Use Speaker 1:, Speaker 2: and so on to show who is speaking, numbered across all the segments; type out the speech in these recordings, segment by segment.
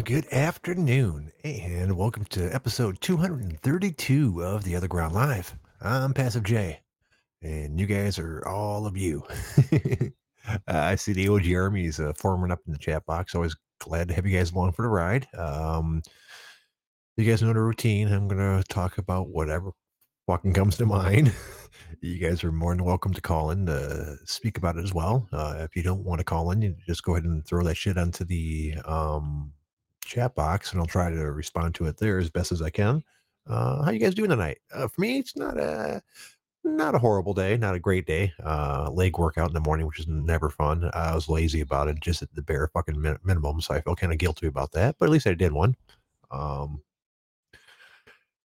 Speaker 1: Good afternoon, and welcome to episode 232 of The Other Ground Live. I'm Passive J, and you guys are all of you. uh, I see the OG Army is uh, forming up in the chat box. Always glad to have you guys along for the ride. Um, you guys know the routine. I'm going to talk about whatever fucking comes to mind. you guys are more than welcome to call in to speak about it as well. Uh, if you don't want to call in, you just go ahead and throw that shit onto the um, chat box, and I'll try to respond to it there as best as I can. Uh, how you guys doing tonight? Uh, for me, it's not a not a horrible day, not a great day. Uh, leg workout in the morning, which is never fun. I was lazy about it, just at the bare fucking min- minimum, so I feel kind of guilty about that. But at least I did one. Um,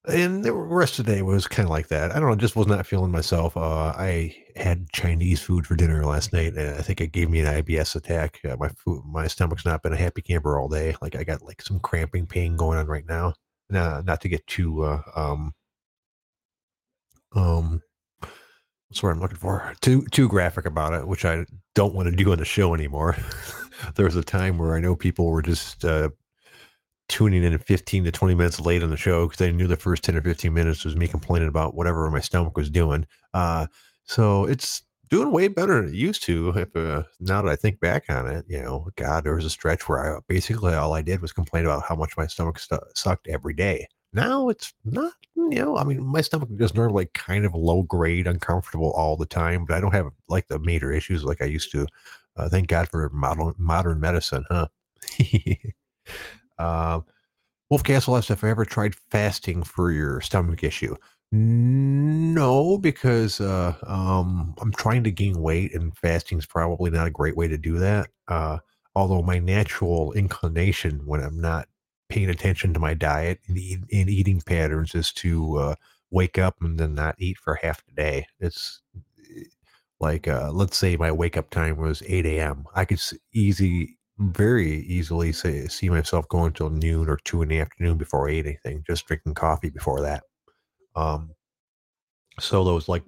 Speaker 1: and the rest of the day was kind of like that. I don't know, just was not feeling myself. Uh, I had Chinese food for dinner last night, and I think it gave me an IBS attack. Uh, my food, my stomach's not been a happy camper all day. Like I got like some cramping pain going on right now. Now, not to get too uh, um um what's what I'm looking for too too graphic about it, which I don't want to do on the show anymore. there was a time where I know people were just uh, tuning in 15 to 20 minutes late on the show because I knew the first 10 or 15 minutes was me complaining about whatever my stomach was doing. Uh, so it's doing way better than it used to. If uh, now that I think back on it, you know, God, there was a stretch where I basically all I did was complain about how much my stomach sucked every day. Now it's not, you know, I mean, my stomach is normally kind of low grade, uncomfortable all the time, but I don't have like the major issues like I used to. Uh, thank God for modern modern medicine, huh? Uh, Wolf Castle asks if I ever tried fasting for your stomach issue. No, because uh, um, I'm trying to gain weight, and fasting is probably not a great way to do that. Uh, although my natural inclination when I'm not paying attention to my diet and, and eating patterns is to uh, wake up and then not eat for half the day. It's like uh, let's say my wake up time was 8 a.m. I could easy very easily say, see myself going till noon or two in the afternoon before I ate anything, just drinking coffee before that. Um, so those like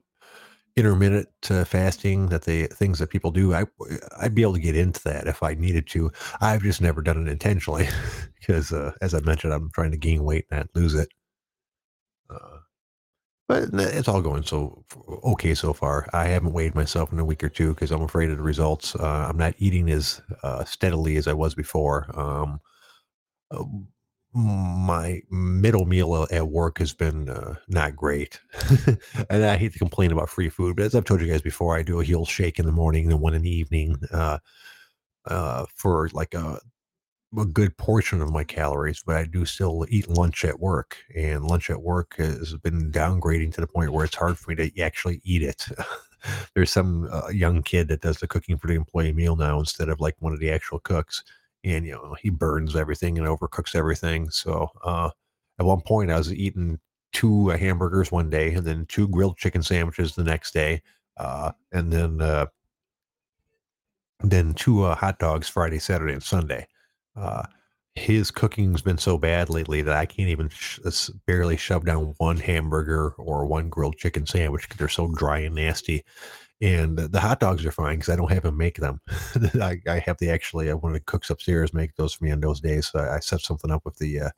Speaker 1: intermittent uh, fasting that they things that people do, I I'd be able to get into that if I needed to. I've just never done it intentionally because, uh, as I mentioned, I'm trying to gain weight and not lose it. Uh, but it's all going so okay so far. I haven't weighed myself in a week or two because I'm afraid of the results. Uh, I'm not eating as uh, steadily as I was before. Um, uh, my middle meal at work has been uh, not great, and I hate to complain about free food, but as I've told you guys before, I do a heel shake in the morning and one in the evening uh, uh, for like a a good portion of my calories, but I do still eat lunch at work. And lunch at work has been downgrading to the point where it's hard for me to actually eat it. There's some uh, young kid that does the cooking for the employee meal now instead of like one of the actual cooks. And, you know, he burns everything and overcooks everything. So uh, at one point, I was eating two uh, hamburgers one day and then two grilled chicken sandwiches the next day. Uh, and then, uh, then two uh, hot dogs Friday, Saturday, and Sunday uh, his cooking's been so bad lately that I can't even sh- barely shove down one hamburger or one grilled chicken sandwich because they're so dry and nasty. And the hot dogs are fine because I don't have him make them. I, I, have the actually uh, one of the cooks upstairs make those for me on those days. So I set something up with the uh,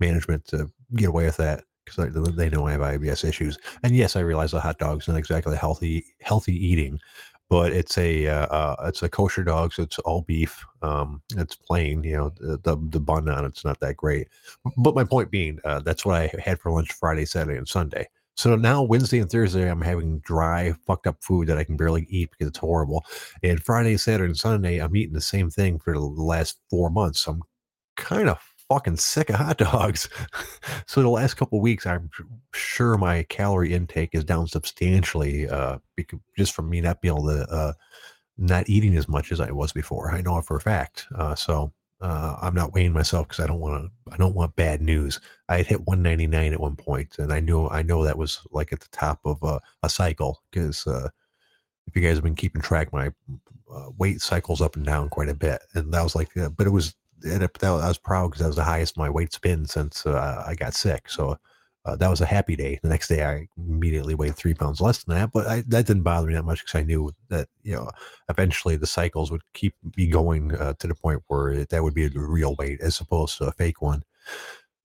Speaker 1: management to get away with that because they know I have IBS issues. And yes, I realize the hot dog's not exactly healthy healthy eating, but it's a uh, uh, it's a kosher dog, so it's all beef. Um, it's plain, you know, the, the, the bun on it's not that great. But my point being, uh, that's what I had for lunch Friday, Saturday, and Sunday. So now Wednesday and Thursday, I'm having dry, fucked up food that I can barely eat because it's horrible. And Friday, Saturday, and Sunday, I'm eating the same thing for the last four months. So I'm kind of fucking sick of hot dogs. so the last couple weeks, I'm sure my calorie intake is down substantially, uh, because just from me not being able to, uh, not eating as much as I was before. I know for a fact. Uh, so uh, I'm not weighing myself because I don't want to. I don't want bad news. I had hit 199 at one point, and I knew I know that was like at the top of a cycle because uh, if you guys have been keeping track, my uh, weight cycles up and down quite a bit, and that was like, uh, but it was and it, I was proud because that was the highest my weight's been since uh, I got sick. So uh, that was a happy day. The next day, I immediately weighed three pounds less than that, but I, that didn't bother me that much because I knew that you know eventually the cycles would keep me going uh, to the point where it, that would be a real weight as opposed to a fake one.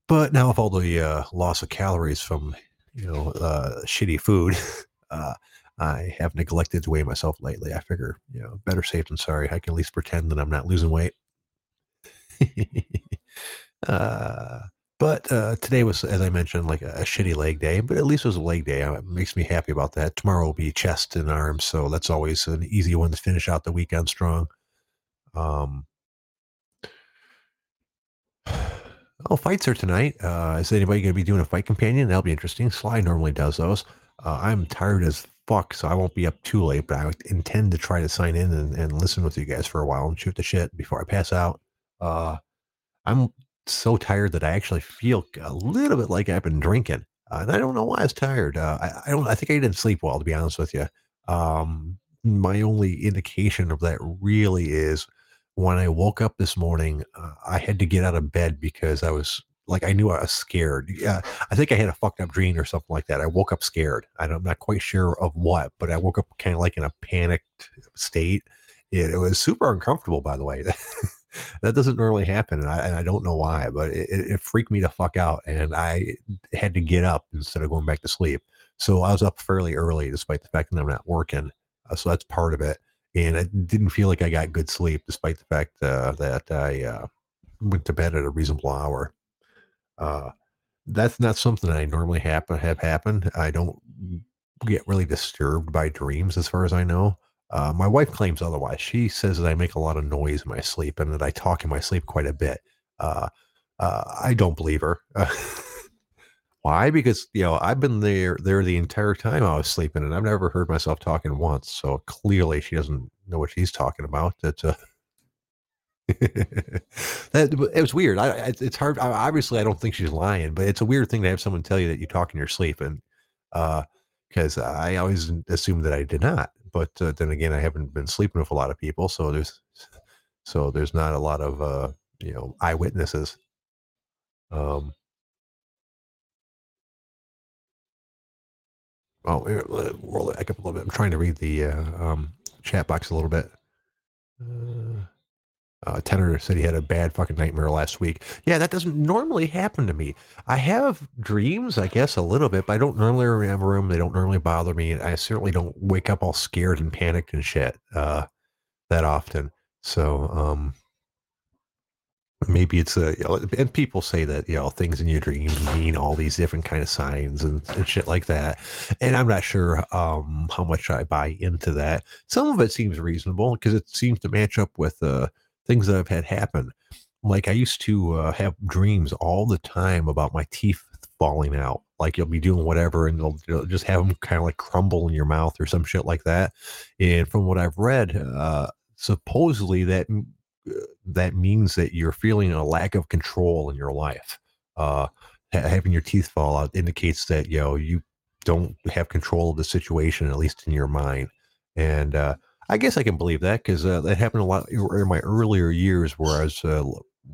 Speaker 1: But now with all the uh, loss of calories from you know uh, shitty food, uh, I have neglected to weigh myself lately. I figure you know better safe than sorry. I can at least pretend that I'm not losing weight. uh, but uh, today was, as I mentioned, like a, a, shitty leg day, but at least it was a leg day. It makes me happy about that. Tomorrow will be chest and arms, so that's always an easy one to finish out the weekend strong. Um, oh, fights are tonight. Uh, is anybody going to be doing a fight companion? That'll be interesting. Sly normally does those. Uh, I'm tired as fuck, so I won't be up too late, but I intend to try to sign in and, and listen with you guys for a while and shoot the shit before I pass out. Uh, I'm so tired that I actually feel a little bit like I've been drinking. Uh, and I don't know why I was tired. Uh, I, I, don't. I think I didn't sleep well, to be honest with you. Um, my only indication of that really is when I woke up this morning. Uh, I had to get out of bed because I was like I knew I was scared. Yeah, I think I had a fucked up dream or something like that. I woke up scared. I'm not quite sure of what, but I woke up kind of like in a panicked state. It, it was super uncomfortable, by the way. that doesn't normally happen, and I, and I don't know why, but it, it, freaked me to fuck out, and I had to get up instead of going back to sleep. So I was up fairly early, despite the fact that I'm not working. Uh, so that's part of it, and I didn't feel like I got good sleep, despite the fact uh, that I uh, went to bed at a reasonable hour. Uh, that's not something I normally happen have happened. I don't get really disturbed by dreams, as far as I know. Uh, my wife claims otherwise. She says that I make a lot of noise in my sleep and that I talk in my sleep quite a bit. Uh, uh, I don't believe her. Why? Because you know I've been there there the entire time I was sleeping, and I've never heard myself talking once. So clearly, she doesn't know what she's talking about. That uh, that it was weird. I, it's hard. Obviously, I don't think she's lying, but it's a weird thing to have someone tell you that you talk in your sleep, and because uh, I always assumed that I did not but uh, then again, I haven't been sleeping with a lot of people, so there's so there's not a lot of uh, you know eyewitnesses. Um, oh, roll it back up a little bit. I'm trying to read the uh, um, chat box a little bit. Uh, uh, Tenor said he had a bad fucking nightmare last week. Yeah, that doesn't normally happen to me. I have dreams, I guess, a little bit, but I don't normally remember them. They don't normally bother me. I certainly don't wake up all scared and panicked and shit uh, that often. So um, maybe it's a, you know, and people say that, you know, things in your dreams mean all these different kind of signs and, and shit like that. And I'm not sure um, how much I buy into that. Some of it seems reasonable because it seems to match up with, uh, things that I've had happen. Like I used to uh, have dreams all the time about my teeth falling out. Like you'll be doing whatever and they'll, just have them kind of like crumble in your mouth or some shit like that. And from what I've read, uh, supposedly that uh, that means that you're feeling a lack of control in your life. Uh, having your teeth fall out indicates that you know you don't have control of the situation, at least in your mind. And uh, I guess I can believe that because uh, that happened a lot in my earlier years where I was uh,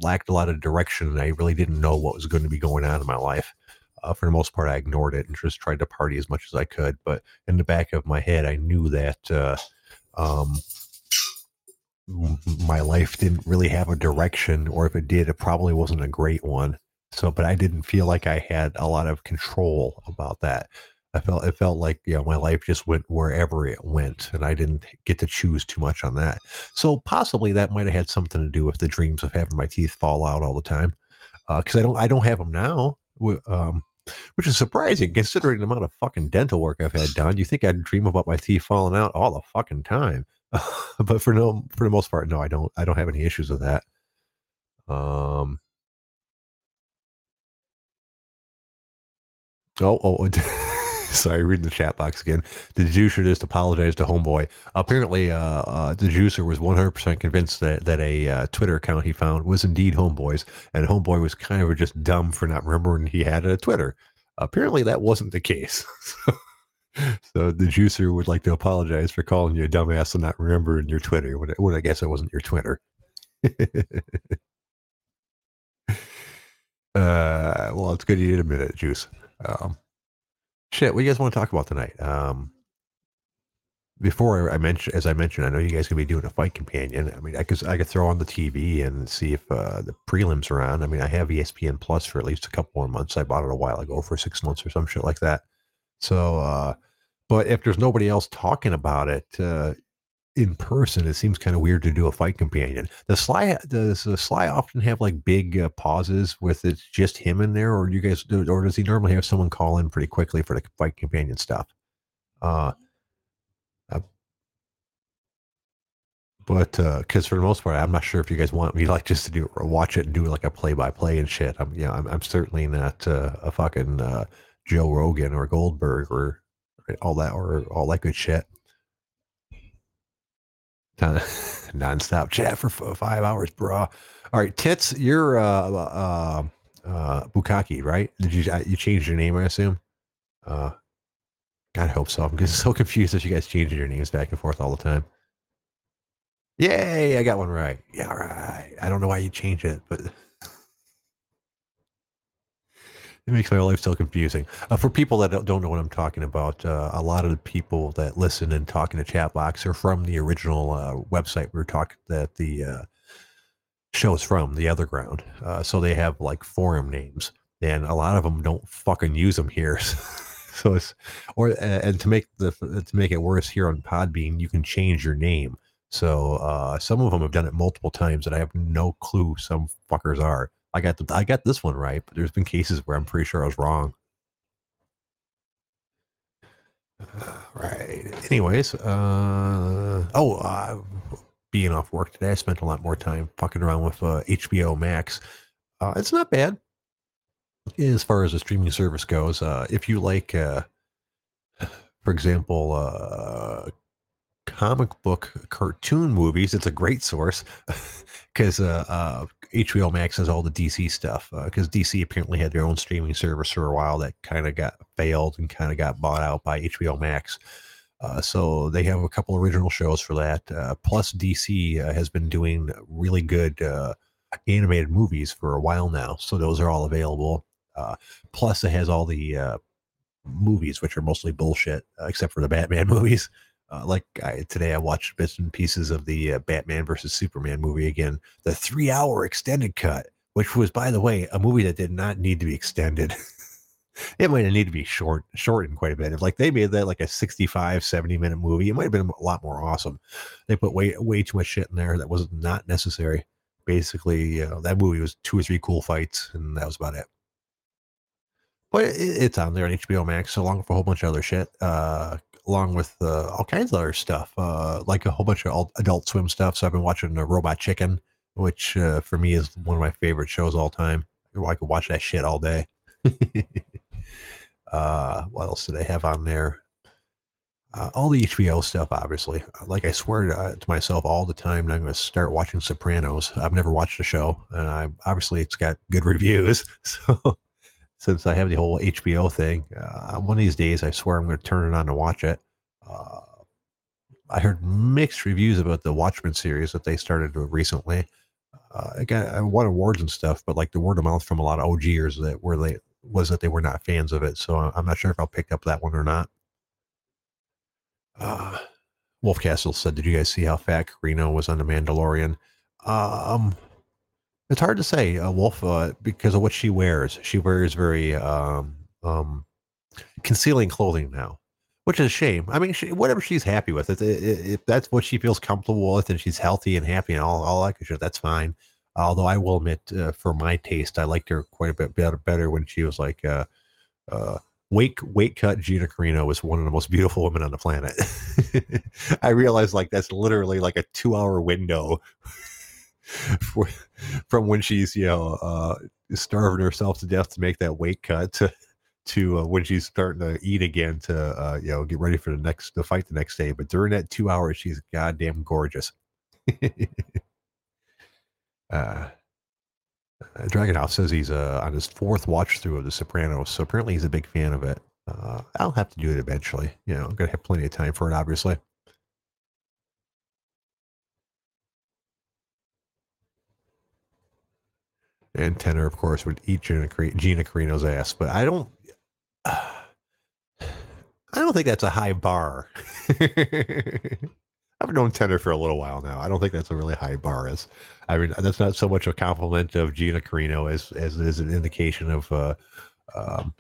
Speaker 1: lacked a lot of direction and I really didn't know what was going to be going on in my life. Uh, for the most part, I ignored it and just tried to party as much as I could. But in the back of my head, I knew that uh, um, my life didn't really have a direction, or if it did, it probably wasn't a great one. So, but I didn't feel like I had a lot of control about that. I felt it felt like you know my life just went wherever it went, and I didn't get to choose too much on that. So possibly that might have had something to do with the dreams of having my teeth fall out all the time, because uh, I don't I don't have them now, um, which is surprising considering the amount of fucking dental work I've had done. You think I'd dream about my teeth falling out all the fucking time, but for no for the most part, no, I don't I don't have any issues with that. Um. Oh, oh. Sorry, reading the chat box again. The juicer just apologized to Homeboy. Apparently, uh, uh, the juicer was 100% convinced that, that a uh, Twitter account he found was indeed Homeboy's, and Homeboy was kind of just dumb for not remembering he had a Twitter. Apparently, that wasn't the case. so the juicer would like to apologize for calling you a dumbass and not remembering your Twitter when, when I guess it wasn't your Twitter. uh, well, it's good you did admit it, Juice. Um, shit, what do you guys want to talk about tonight? Um, before I mentioned, as I mentioned, I know you guys gonna be doing a fight companion. I mean, I could I could throw on the TV and see if uh, the prelims are on. I mean, I have ESPN Plus for at least a couple more months. I bought it a while ago for six months or some shit like that. So, uh, but if there's nobody else talking about it uh, in person, it seems kind of weird to do a fight companion. Does Sly does uh, Sly often have like big uh, pauses with it's just him in there, or you guys do, or does he normally have someone call in pretty quickly for the fight companion stuff? Uh, but because uh, for the most part, I'm not sure if you guys want me like just to do or watch it and do like a play by play and shit. I'm, know, I'm, I'm certainly not uh, a fucking uh, Joe Rogan or Goldberg or all that or all that good shit. nonstop chat for five hours, bro. All right, tits, you're uh, uh, uh, Bukaki, right? Did you uh, you changed your name? I assume. Uh, God, I hope so. I'm getting so confused that you guys changing your names back and forth all the time. Yay, I got one right. Yeah, right. I don't know why you change it, but it makes my life so confusing. Uh, for people that don't know what I'm talking about, uh, a lot of the people that listen and talk in the chat box are from the original uh, website we are talking that the uh, show is from, the Other Ground. Uh, so they have like forum names, and a lot of them don't fucking use them here. so it's or and to make the to make it worse here on Podbean, you can change your name. So uh, some of them have done it multiple times, and I have no clue some fuckers are. I got the, I got this one right, but there's been cases where I'm pretty sure I was wrong. Uh, right. Anyways, uh, oh, uh, being off work today, I spent a lot more time fucking around with uh, HBO Max. Uh, it's not bad as far as the streaming service goes. Uh, if you like, uh, for example, uh, comic book cartoon movies, it's a great source because uh, uh, HBO Max has all the DC stuff. Because uh, DC apparently had their own streaming service for a while that kind of got failed and kind of got bought out by HBO Max. Uh, so they have a couple original shows for that. Uh, plus, DC uh, has been doing really good animated movies for a while now. So those are all available. plus, it has all the movies, which are mostly bullshit, except for the Batman movies. Uh, like I, today, I watched bits and pieces of the uh, Batman versus Superman movie again, the three-hour extended cut, which was, by the way, a movie that did not need to be extended. it might have needed to be short, shortened quite a bit. If like they made that like a 65, 70 minute movie, it might have been a lot more awesome. They put way, way too much shit in there that was not necessary. Basically, you know, that movie was two or three cool fights, and that was about it. But it, it's on there on HBO Max, along with a whole bunch of other shit. Uh, along with uh, all kinds of other stuff, uh, like a whole bunch of Adult Swim stuff. So I've been watching the Robot Chicken, which uh, for me is one of my favorite shows all time. I could watch that shit all day. Uh, what else do I have on there? Uh, all the HBO stuff, obviously. Like I swear to, uh, to myself all the time, I'm going to start watching Sopranos. I've never watched the show, and I obviously it's got good reviews. So since I have the whole HBO thing. Uh, one of these days, I swear I'm going to turn it on to watch it. Uh, I heard mixed reviews about the Watchmen series that they started recently. Uh, again, I won awards and stuff, but like the word of mouth from a lot of OGers that were they was that they were not fans of it. So I'm not sure if I'll pick up that one or not. Uh, Wolfcastle said, "Did you guys see how fat Carino was on the Mandalorian?" Um, it's hard to say, uh, Wolf, uh, because of what she wears. She wears very um, um, concealing clothing now, which is a shame. I mean, she, whatever she's happy with, if, if that's what she feels comfortable with, and she's healthy and happy and all, all that good shit, that's fine. Although I will admit, uh, for my taste, I liked her quite a bit better, better when she was like uh, uh, weight weight cut. Gina Carino was one of the most beautiful women on the planet. I realized like that's literally like a two hour window from when she's you know uh, starving herself to death to make that weight cut to to uh, when she's starting to eat again to uh, you know get ready for the next the fight the next day. But during that two hours, she's goddamn gorgeous. uh, Dragonhouse says he's uh, on his fourth watch through of The Sopranos, so apparently he's a big fan of it. Uh, I'll have to do it eventually. You know, I'm gonna have plenty of time for it, obviously. And Tenor, of course, would eat Gina, Carino's ass. But I don't, I don't think that's a high bar. I've known Tender for a little while now. I don't think that's a really high bar. As I mean, that's not so much a compliment of Gina Carino as as it is an indication of, uh, um,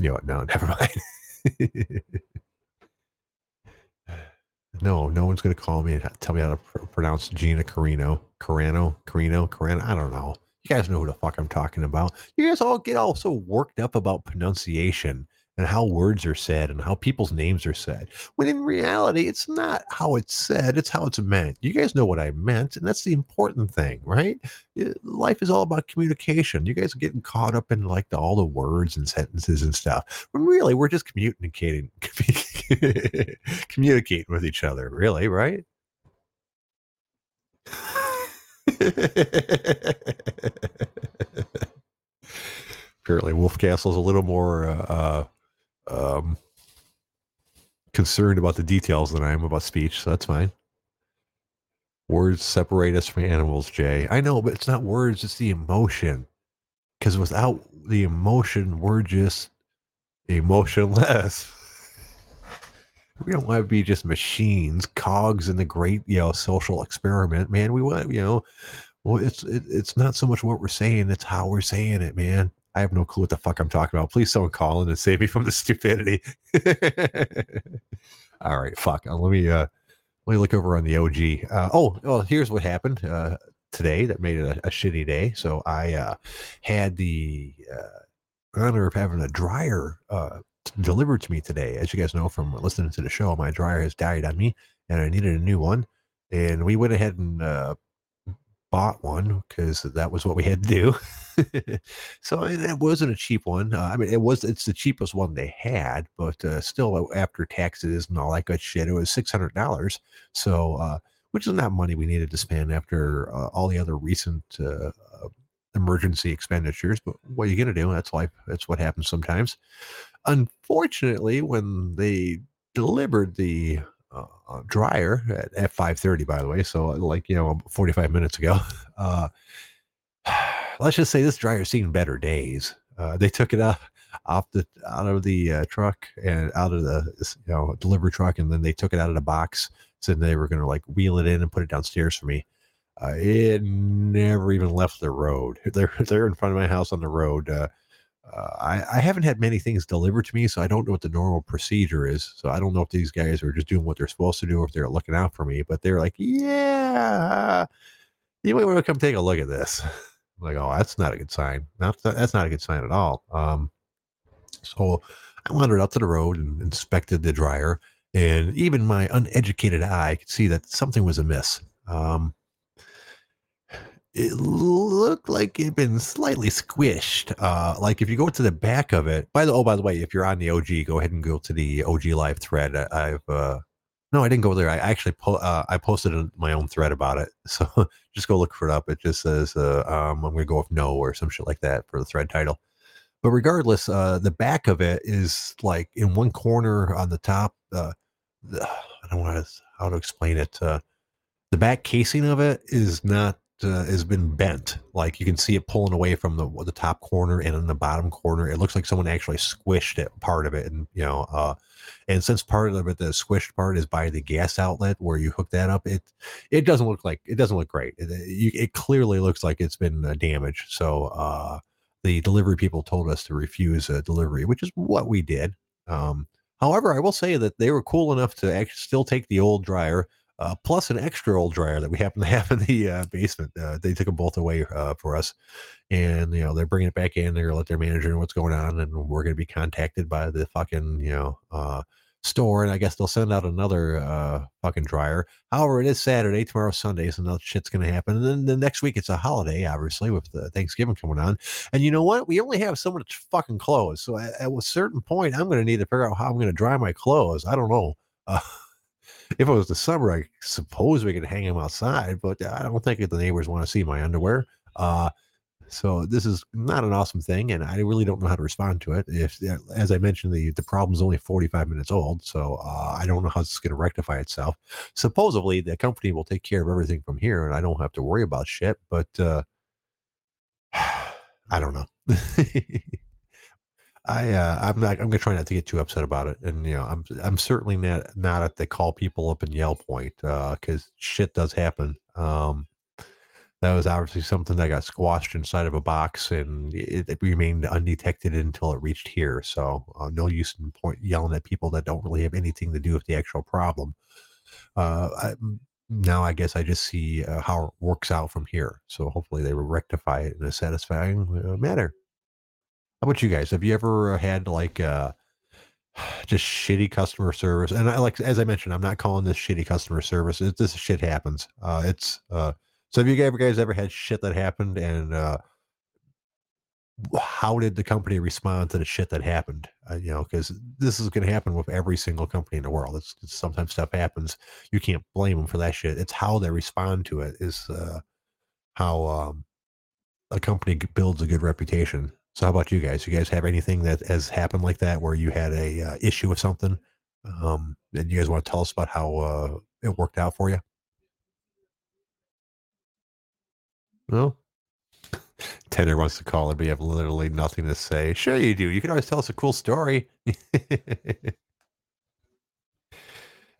Speaker 1: you know, no, never mind. no, no one's going to call me and tell me how to pr- pronounce Gina Carino, Carano, Carino, Carano. I don't know. You guys know who the fuck I'm talking about. You guys all get all so worked up about pronunciation and how words are said and how people's names are said. When in reality, it's not how it's said, it's how it's meant. You guys know what I meant, and that's the important thing, right? Eh, life is all about communication. You guys are getting caught up in like the, all the words and sentences and stuff. When really, we're just communicating, communicating with each other, really, right? Apparently, Wolf Castle is a little more uh, uh, um, concerned about the details than I am about speech, so that's fine. Words separate us from animals, Jay. I know, but it's not words, it's the emotion. Because without the emotion, we're just emotionless. we don't want to be just machines, cogs in the great, you know, social experiment, man. We want, you know, well, it's it, it's not so much what we're saying; it's how we're saying it, man. I have no clue what the fuck I'm talking about. Please someone call in and save me from the stupidity. All right, fuck. Uh, let me uh let me look over on the OG. Uh, oh, well, here's what happened uh, today that made it a, a shitty day. So I uh, had the uh, honor of having a dryer uh, delivered to me today. As you guys know from listening to the show, my dryer has died on me, and I needed a new one. And we went ahead and uh, bought one because that was what we had to do. so it wasn't a cheap one. Uh, I mean, it was it's the cheapest one they had, but uh, still uh, after taxes and all that good shit, it was six hundred dollars. So, uh, which is not money we needed to spend after uh, all the other recent uh, emergency expenditures. But what are you gonna do? That's life. That's what happens sometimes. Unfortunately, when they delivered the uh, dryer at, at 5.30 by the way so like you know 45 minutes ago uh, let's just say this dryer's seen better days. Uh, they took it out off the out of the uh, truck and out of the you know delivery truck and then they took it out of the box said they were going to like wheel it in and put it downstairs for me. Uh, it never even left the road. They're they're in front of my house on the road uh, I, I, haven't had many things delivered to me, so I don't know what the normal procedure is. So I don't know if these guys are just doing what they're supposed to do, or if they're looking out for me. But they're like, "Yeah, you want to come take a look at this." I'm like, oh, that's not a good sign. That's not, that's not a good sign at all. Um, so I wandered out to the road and inspected the dryer, and even my uneducated eye could see that something was amiss. Um, it looked like it'd been slightly squished. Uh, like if you go to the back of it, by the oh, by the way, if you're on the OG, go ahead and go to the OG live thread. I, have uh, no, I didn't go there. I actually po- uh, I posted my own thread about it. So just go look for it up. It just says uh, um, I'm gonna go with no or some shit like that for the thread title. But regardless, uh, the back of it is like in one corner on the top. Uh, the, I don't know how to explain it. Uh, the back casing of it is not uh, has been bent. Like you can see it pulling away from the the top corner and in the bottom corner. It looks like someone actually squished it, part of it, and you know, uh, and since part of it, the squished part is by the gas outlet where you hook that up, it it doesn't look like it doesn't look great. It, it, clearly looks like it's been uh, damaged. So uh, the delivery people told us to refuse a delivery, which is what we did. Um, however, I will say that they were cool enough to actually still take the old dryer uh, plus an extra old dryer that we happen to have in the uh, basement. Uh, they took them both away uh, for us, and you know they're bringing it back in. They're gonna let their manager know what's going on, and we're gonna be contacted by the fucking you know uh, store, and I guess they'll send out another uh, fucking dryer. However, it is Saturday, tomorrow Sunday, so no shit's gonna happen. And then the next week it's a holiday, obviously, with the Thanksgiving coming on. And you know what? We only have so much fucking clothes, so at, at a certain point, I'm gonna need to figure out how I'm gonna dry my clothes. I don't know. if it was the summer, I suppose we could hang them outside, but I don't think the neighbors want to see my underwear. Uh, so this is not an awesome thing, and I really don't know how to respond to it. If, as I mentioned, the the is only 45 minutes old, so uh, I don't know how it's going to rectify itself. Supposedly, the company will take care of everything from here, and I don't have to worry about shit. But uh, I don't know. I uh, I'm not I'm gonna try not to get too upset about it, and you know I'm I'm certainly not not at the call people up and yell point because uh, shit does happen. Um, that was obviously something that got squashed inside of a box and it, it remained undetected until it reached here. So uh, no use in point yelling at people that don't really have anything to do with the actual problem. Uh, I, now I guess I just see uh, how it works out from here. So hopefully they will rectify it in a satisfying uh, manner. About you guys? Have you ever had like uh, just shitty customer service? And I like as I mentioned, I'm not calling this shitty customer service. It, this shit happens. Uh, it's uh, so have you guys ever had shit that happened and uh, how did the company respond to the shit that happened? Uh, you know, because this is going to happen with every single company in the world. It's, it's, sometimes stuff happens. You can't blame them for that shit. It's how they respond to it is uh, how um, a company builds a good reputation. So how about you guys? You guys have anything that has happened like that where you had a uh, issue with something? Um, and you guys want to tell us about how uh, it worked out for you? No. Tanner wants to call and we have literally nothing to say. Sure, you do. You can always tell us a cool story.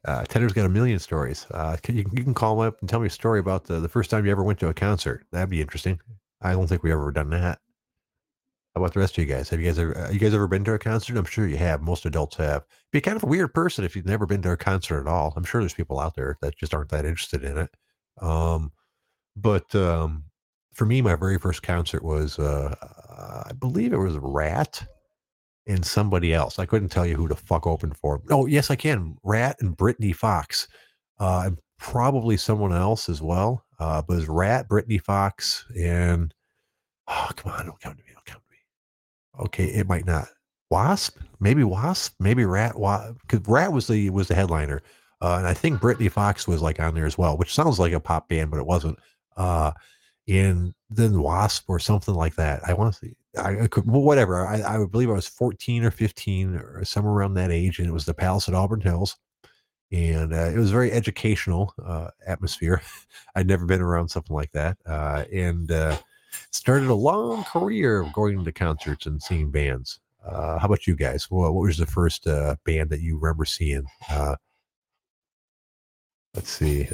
Speaker 1: uh, Tanner's got a million stories. Uh, can, you, you, can call him up and tell me a story about the, the first time you ever went to a concert. That'd be interesting. I don't think we ever done that. How about the rest of you guys? Have you guys ever uh, you guys ever been to a concert? I'm sure you have. Most adults have. Be kind of a weird person if you've never been to a concert at all. I'm sure there's people out there that just aren't that interested in it. Um, but um, for me, my very first concert was, uh, I believe it was Ratt and somebody else. I couldn't tell you who the fuck opened for. Oh, yes, I can. Ratt and Britny Fox, uh, and probably someone else as well. Uh, but it was Ratt, Britny Fox, and oh, come on, don't come to me, don't come. Okay, it might not. Wasp, maybe Wasp, maybe Ratt. Because Ratt was the was the headliner, uh, and I think Britny Fox was like on there as well, which sounds like a pop band, but it wasn't. Uh, and then Wasp or something like that. I want to see, I, I could, well, whatever. I, I believe I was 14 or 15 or somewhere around that age, and it was the Palace at Auburn Hills. And uh, it was very educational uh, atmosphere. I'd never been around something like that. Uh, and uh, started a long career of going to concerts and seeing bands. Uh, how about you guys? Well, what was the first uh, band that you remember seeing? let's see.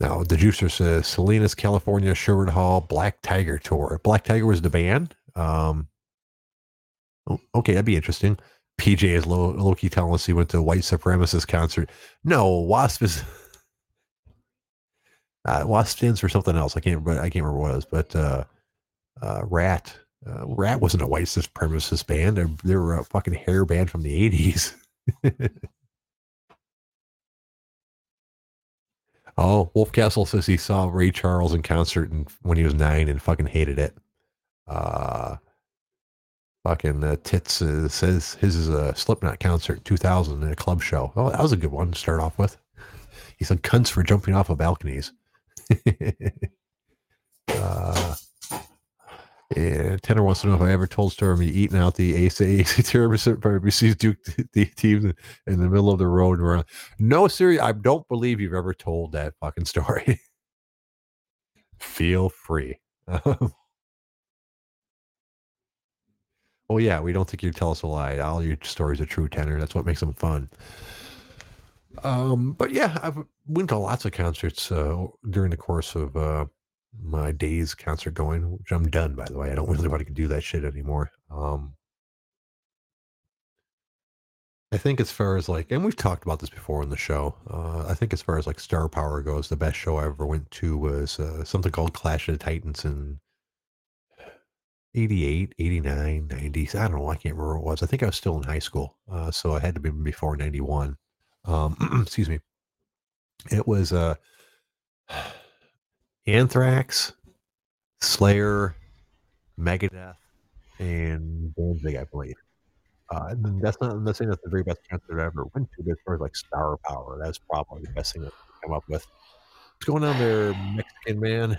Speaker 1: Now, the juicer says Salinas, California, Sherwood Hall, Black Tiger tour. Black Tiger was the band. Um, okay, that'd be interesting. PJ is low, low key telling us he went to a white supremacist concert. No, Wasp is uh, Wasp stands for something else. I can't remember. I can't remember what it was, but uh, uh, Ratt. Uh, Ratt wasn't a white supremacist band. They, they were a fucking hair band from the eighties. Oh, Wolf Castle says he saw Ray Charles in concert and, when he was nine and fucking hated it. Uh, fucking uh, Tits uh, says his is a Slipknot concert 2000 in a club show. Oh, that was a good one to start off with. He said cunts for jumping off of balconies. uh, and Tanner wants to know if I ever told story me eating out the AC AC RBC's Duke the team in the middle of the road. No, serious, I don't believe you've ever told that fucking story. Feel free. oh yeah, we don't think you tell us a lie. All your stories are true, Tanner. That's what makes them fun. Um, but yeah, I've went to lots of concerts uh, during the course of uh, my days concert going, which I'm done by the way. I don't really want to do that shit anymore. Um, I think as far as like, and we've talked about this before in the show. Uh, I think as far as like star power goes, the best show I ever went to was uh, something called Clash of the Titans in 88, 89, 90s. I don't know. I can't remember what it was. I think I was still in high school. Uh, so I had to be before 91. Um, excuse me. It was, uh, Anthrax, Slayer, Megadeth, and Danzig, I believe. Uh, that's not. I'm saying that's the very best concert I ever went to, as far as like star power, that's probably the best thing that I come up with. What's going on there, Mexican man?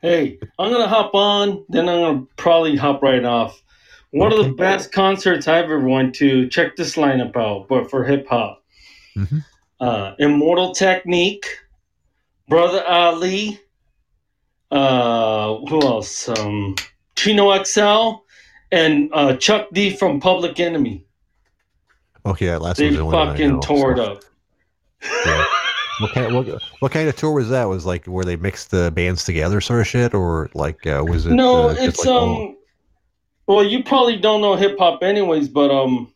Speaker 2: Hey, I'm gonna hop on, then I'm gonna probably hop right off. One okay. of the best concerts I've ever went to. Check this lineup out, but for hip hop. Mm-hmm uh, Immortal Technique, Brother Ali, uh, who else? Um, Chino XL and uh, Chuck D from Public Enemy.
Speaker 1: Okay, that last
Speaker 2: They
Speaker 1: the I
Speaker 2: fucking tore it
Speaker 1: so-
Speaker 2: up.
Speaker 1: Yeah. What kind, what, what kind of tour was that? Was like where they mixed the bands together, sort of shit, or like uh, was it?
Speaker 2: no,
Speaker 1: uh,
Speaker 2: it's
Speaker 1: like, oh,
Speaker 2: um. Well, you probably don't know hip hop, anyways. But um,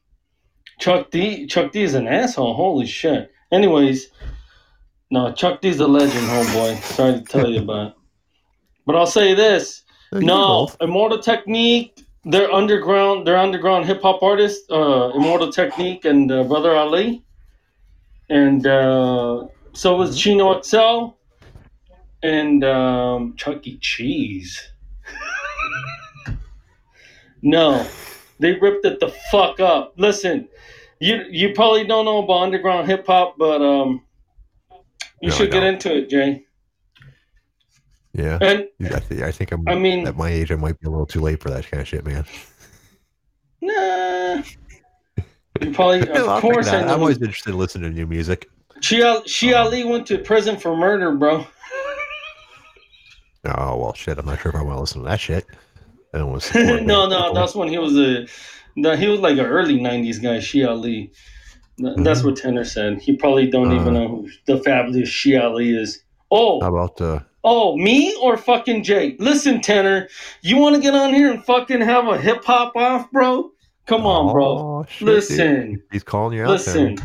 Speaker 2: Chuck D. Chuck D. is an asshole. Holy shit. Anyways, no, Chuck D's a legend, homeboy. Sorry to tell you about. it. But I'll say this: no. Immortal Technique. They're underground. They're underground hip hop artists. Uh, Immortal Technique and uh, Brother Ali, and uh, so was Chino XL, and um, Chuck E. Cheese. No, they ripped it the fuck up. Listen, you you probably don't know about underground hip hop, but um, you
Speaker 1: No,
Speaker 2: should get into it, Jay.
Speaker 1: Yeah,
Speaker 2: And
Speaker 1: I, th- I think I'm.
Speaker 2: I mean-
Speaker 1: at my age, I might be a little too late for that kind of shit, man.
Speaker 2: Nah. You probably, of course, I.
Speaker 1: I'm always interested in listening to new music.
Speaker 2: Shia, Shia Ali went to prison for murder, bro.
Speaker 1: Oh well, shit. I'm not sure if I want to listen to that shit. I don't want to.
Speaker 2: no, no,
Speaker 1: people.
Speaker 2: that's when he was a, no, he was like an early '90s guy, Shia Ali. Th- That's what Tanner said. He probably don't even
Speaker 1: Uh.
Speaker 2: know who the fabulous Shia Ali is. Oh,
Speaker 1: How about uh?
Speaker 2: oh, me or fucking Jay? Listen, Tanner, you want to get on here and fucking have a hip hop off, bro? Come on, bro.
Speaker 1: Oh, shit, dude.
Speaker 2: Listen.
Speaker 1: He's calling you out.
Speaker 2: Listen.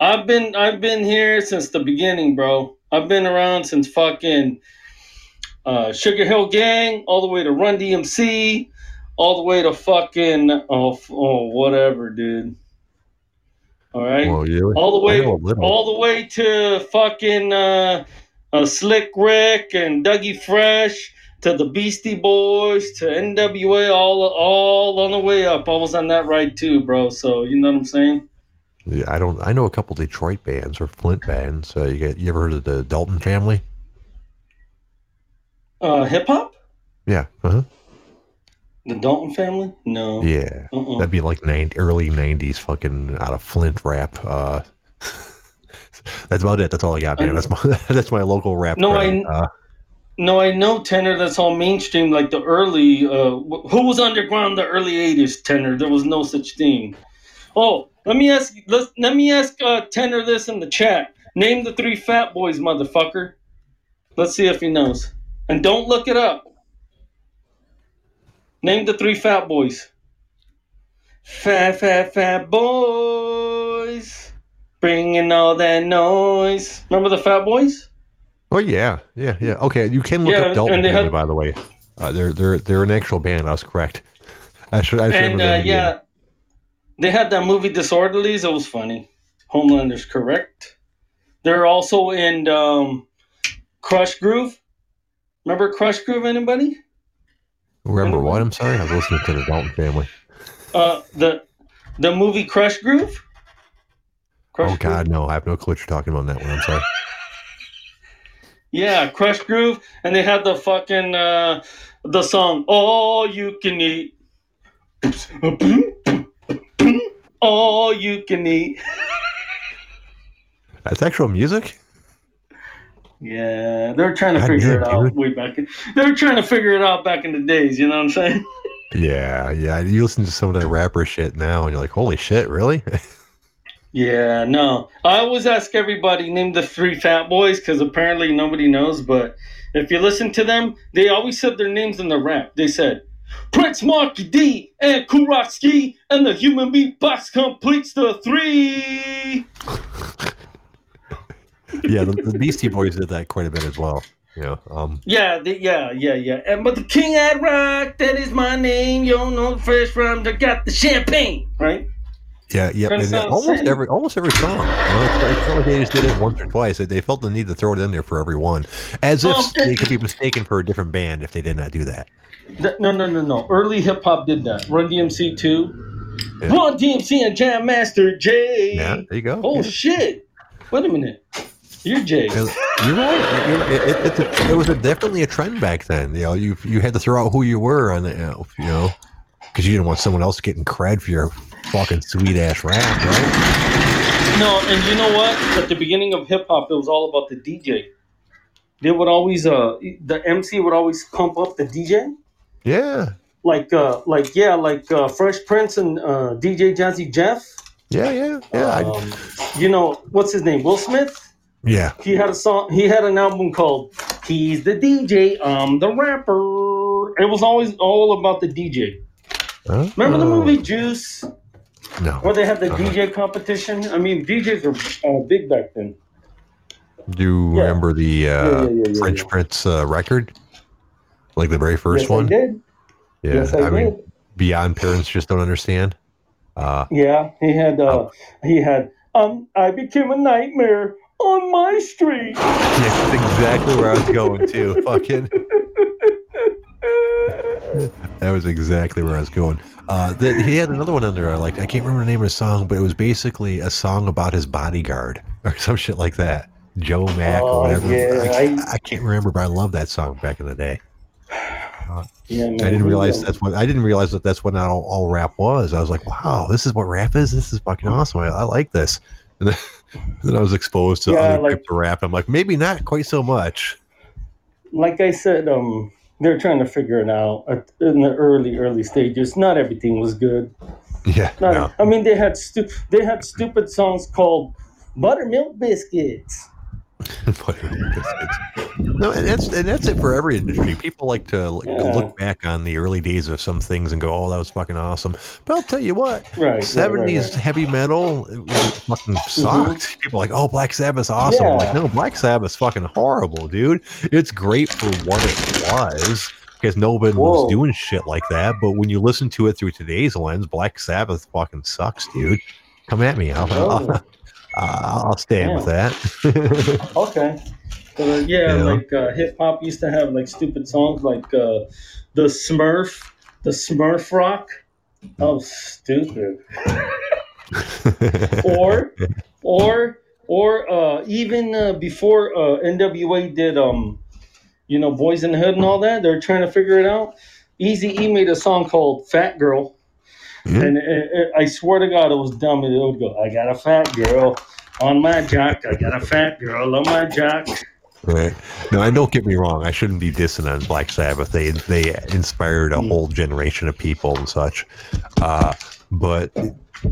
Speaker 2: I've been I've been here since the beginning, bro. I've been around since fucking uh, Sugar Hill Gang, all the way to Run DMC, all the way to fucking oh, oh whatever, dude. All right,
Speaker 1: Well, you.
Speaker 2: all the way
Speaker 1: know a little.
Speaker 2: all the way to fucking uh, uh, Slick Rick and Dougie Fresh to the Beastie Boys to NWA, all all on the way up. I was on that ride too, bro. So you know what I'm saying.
Speaker 1: Yeah, I don't. I know a couple Detroit bands or Flint bands. Uh, you get. You ever heard of the Dayton Family?
Speaker 2: Uh, hip hop?
Speaker 1: Yeah. Uh-huh.
Speaker 2: The Dayton Family? No.
Speaker 1: Yeah.
Speaker 2: Uh-uh.
Speaker 1: That'd be like 90, early '90s, fucking out of Flint rap. Uh, that's about it. That's all I got, man. That's my that's my local rap.
Speaker 2: No. I-
Speaker 1: uh,
Speaker 2: No, I know tenor. That's all mainstream. Like the early, uh, wh- who was underground the early '80s tenor? There was no such thing. Oh, let me ask. Let, let me ask uh, tenor this in the chat. Name the three fat boys, motherfucker. Let's see if he knows. And don't look it up. Name the three fat boys. Fat, fat, fat boys, bringing all that noise. Remember the fat boys?
Speaker 1: oh yeah, yeah, yeah. Okay, you can look
Speaker 2: Yeah,
Speaker 1: up Dayton
Speaker 2: had-
Speaker 1: by the way. Uh, they're they're they're an actual band. I was correct. I should. I should
Speaker 2: and
Speaker 1: remember
Speaker 2: uh, yeah, they had that movie Disorderlies. It was funny. Homelander's correct. They're also in um, Krush Groove. Remember Krush Groove? Anybody?
Speaker 1: Remember what? I'm sorry. I was listening to the Dayton Family.
Speaker 2: Uh, the the movie Krush Groove. Crush
Speaker 1: oh God, no! I have no clue what you're talking about in that one. I'm sorry.
Speaker 2: Yeah, Krush Groove, and they had the fucking uh, the song "All You Can Eat." All you can eat.
Speaker 1: That's actual music.
Speaker 2: Yeah, they're trying to figure it out
Speaker 1: dude.
Speaker 2: way back. In, they were trying to figure it out back in the days. You know what I'm saying?
Speaker 1: Yeah, yeah. You listen to some of that rapper shit now, and you're like, "Holy shit, really?"
Speaker 2: Yeah, no. I always ask everybody name the three fat boys because apparently nobody knows. But if you listen to them, they always said their names in the rap. They said Prince Markie Dee and Kool Rock-Ski and the Human Beatbox completes the three.
Speaker 1: yeah, the, the Beastie Boys did that quite a bit as well. Know, um,
Speaker 2: Yeah, they, yeah, yeah, yeah. And but the King at Rock, that is my name. You don't know the fresh rhymes. I got the champagne, right?
Speaker 1: yeah, yeah.
Speaker 2: Kinda
Speaker 1: and
Speaker 2: sounds
Speaker 1: almost every almost every song. You know, it's, it's like they just did it once or twice. They- felt the need to throw it in there for every one, as if
Speaker 2: Oh,
Speaker 1: they could be mistaken for a different band if they did not do that.
Speaker 2: Th- No, no, no, no. Early hip hop did that. Run DMC too.
Speaker 1: Yeah.
Speaker 2: Run DMC and Jam Master Jay.
Speaker 1: Yeah, there you go.
Speaker 2: Oh
Speaker 1: Yeah.
Speaker 2: shit! Wait a minute. You're Jay.
Speaker 1: You're right. You know, It, it, a, it was a, definitely a trend back then. You know, you you had to throw out who you were on the, you know, you know, because you didn't want someone else getting cred for your fucking sweet ass rap, right?
Speaker 2: No, and you know what? At the beginning of hip hop, it was all about the DJ. they would always uh the MC would always pump up the DJ.
Speaker 1: Yeah.
Speaker 2: Like uh like yeah like uh, Fresh Prince and uh, DJ Jazzy Jeff.
Speaker 1: Yeah, yeah, yeah.
Speaker 2: Um, you know what's his name? Will Smith.
Speaker 1: Yeah.
Speaker 2: He had a song. He had an album called "He's the DJ, I'm the rapper." It was always all about the DJ.
Speaker 1: Huh?
Speaker 2: Remember the
Speaker 1: Oh,
Speaker 2: movie Juice,
Speaker 1: No.
Speaker 2: where they had the
Speaker 1: Uh-huh.
Speaker 2: DJ competition? I mean, DJs were uh, big back then.
Speaker 1: Do you
Speaker 2: Yeah.
Speaker 1: remember the uh,
Speaker 2: yeah, yeah,
Speaker 1: French. Prince uh, record? Like the very first
Speaker 2: yes,
Speaker 1: one?
Speaker 2: I did.
Speaker 1: Yeah.
Speaker 2: yes, I,
Speaker 1: I
Speaker 2: did.
Speaker 1: mean, beyond parents just don't understand. Uh,
Speaker 2: yeah, he had. Uh,
Speaker 1: Oh.
Speaker 2: He had. Um, I became a nightmare on my street.
Speaker 1: yeah, that's exactly where I was going to. Fucking. That was exactly where I was going. Uh, that he had another one under. I like. I can't remember the name of the song, but it was basically a song about his bodyguard or some shit like that. Joe Mack
Speaker 2: Oh,
Speaker 1: or whatever.
Speaker 2: yeah,
Speaker 1: I,
Speaker 2: I-
Speaker 1: I can't remember, but I love that song back in the day.
Speaker 2: Yeah, man,
Speaker 1: I didn't realize
Speaker 2: uh,
Speaker 1: that's what I didn't realize that that's what all, all rap was. I was like, wow, this is what rap is. This is fucking awesome. I, I like this. Then, I was exposed to
Speaker 2: Yeah,
Speaker 1: other
Speaker 2: like-
Speaker 1: of rap. I'm like, maybe not quite so much.
Speaker 2: like I said, um, they're trying to figure it out at, in the early, early stages. Not everything was good.
Speaker 1: Yeah,
Speaker 2: Not,
Speaker 1: no.
Speaker 2: I mean, they had stu- they had stupid songs called Buttermilk Biscuits.
Speaker 1: no, and that's and that's it for every industry. People like to like,
Speaker 2: Yeah.
Speaker 1: look back on the early days of some things and go, "Oh, that was fucking awesome." But I'll tell you what,
Speaker 2: Right. right, right,
Speaker 1: seventies
Speaker 2: right. Mm-hmm.
Speaker 1: heavy metal fucking sucked. People are like, "Oh, Black Sabbath's awesome." I'm like, no, Black Sabbath's fucking horrible, dude. It's great for what it was. Because nobody
Speaker 2: Whoa.
Speaker 1: was doing shit like that, but when you listen to it through today's lens, Black Sabbath fucking sucks, dude. Come at me, I'll,
Speaker 2: Oh.
Speaker 1: I'll, I'll stand with that.
Speaker 2: Okay. But, uh, yeah,
Speaker 1: Yeah.
Speaker 2: like uh, hip hop used to have like stupid songs like uh, the Smurf, the Smurf rock. Oh, stupid. or or or uh, even uh, before uh, NWA did um you know Boys in the Hood and all that, they're trying to figure it out. Easy E made a song called Fat Girl,
Speaker 1: Mhm.
Speaker 2: and it, it- I swear to God, it was dumb. It would go, "I got a fat girl on my jock. I got a fat girl on my jock."
Speaker 1: Right. No, and don't get me wrong. I shouldn't be dissing on Black Sabbath. They they inspired a
Speaker 2: Mm.
Speaker 1: whole generation of people and such. Uh, but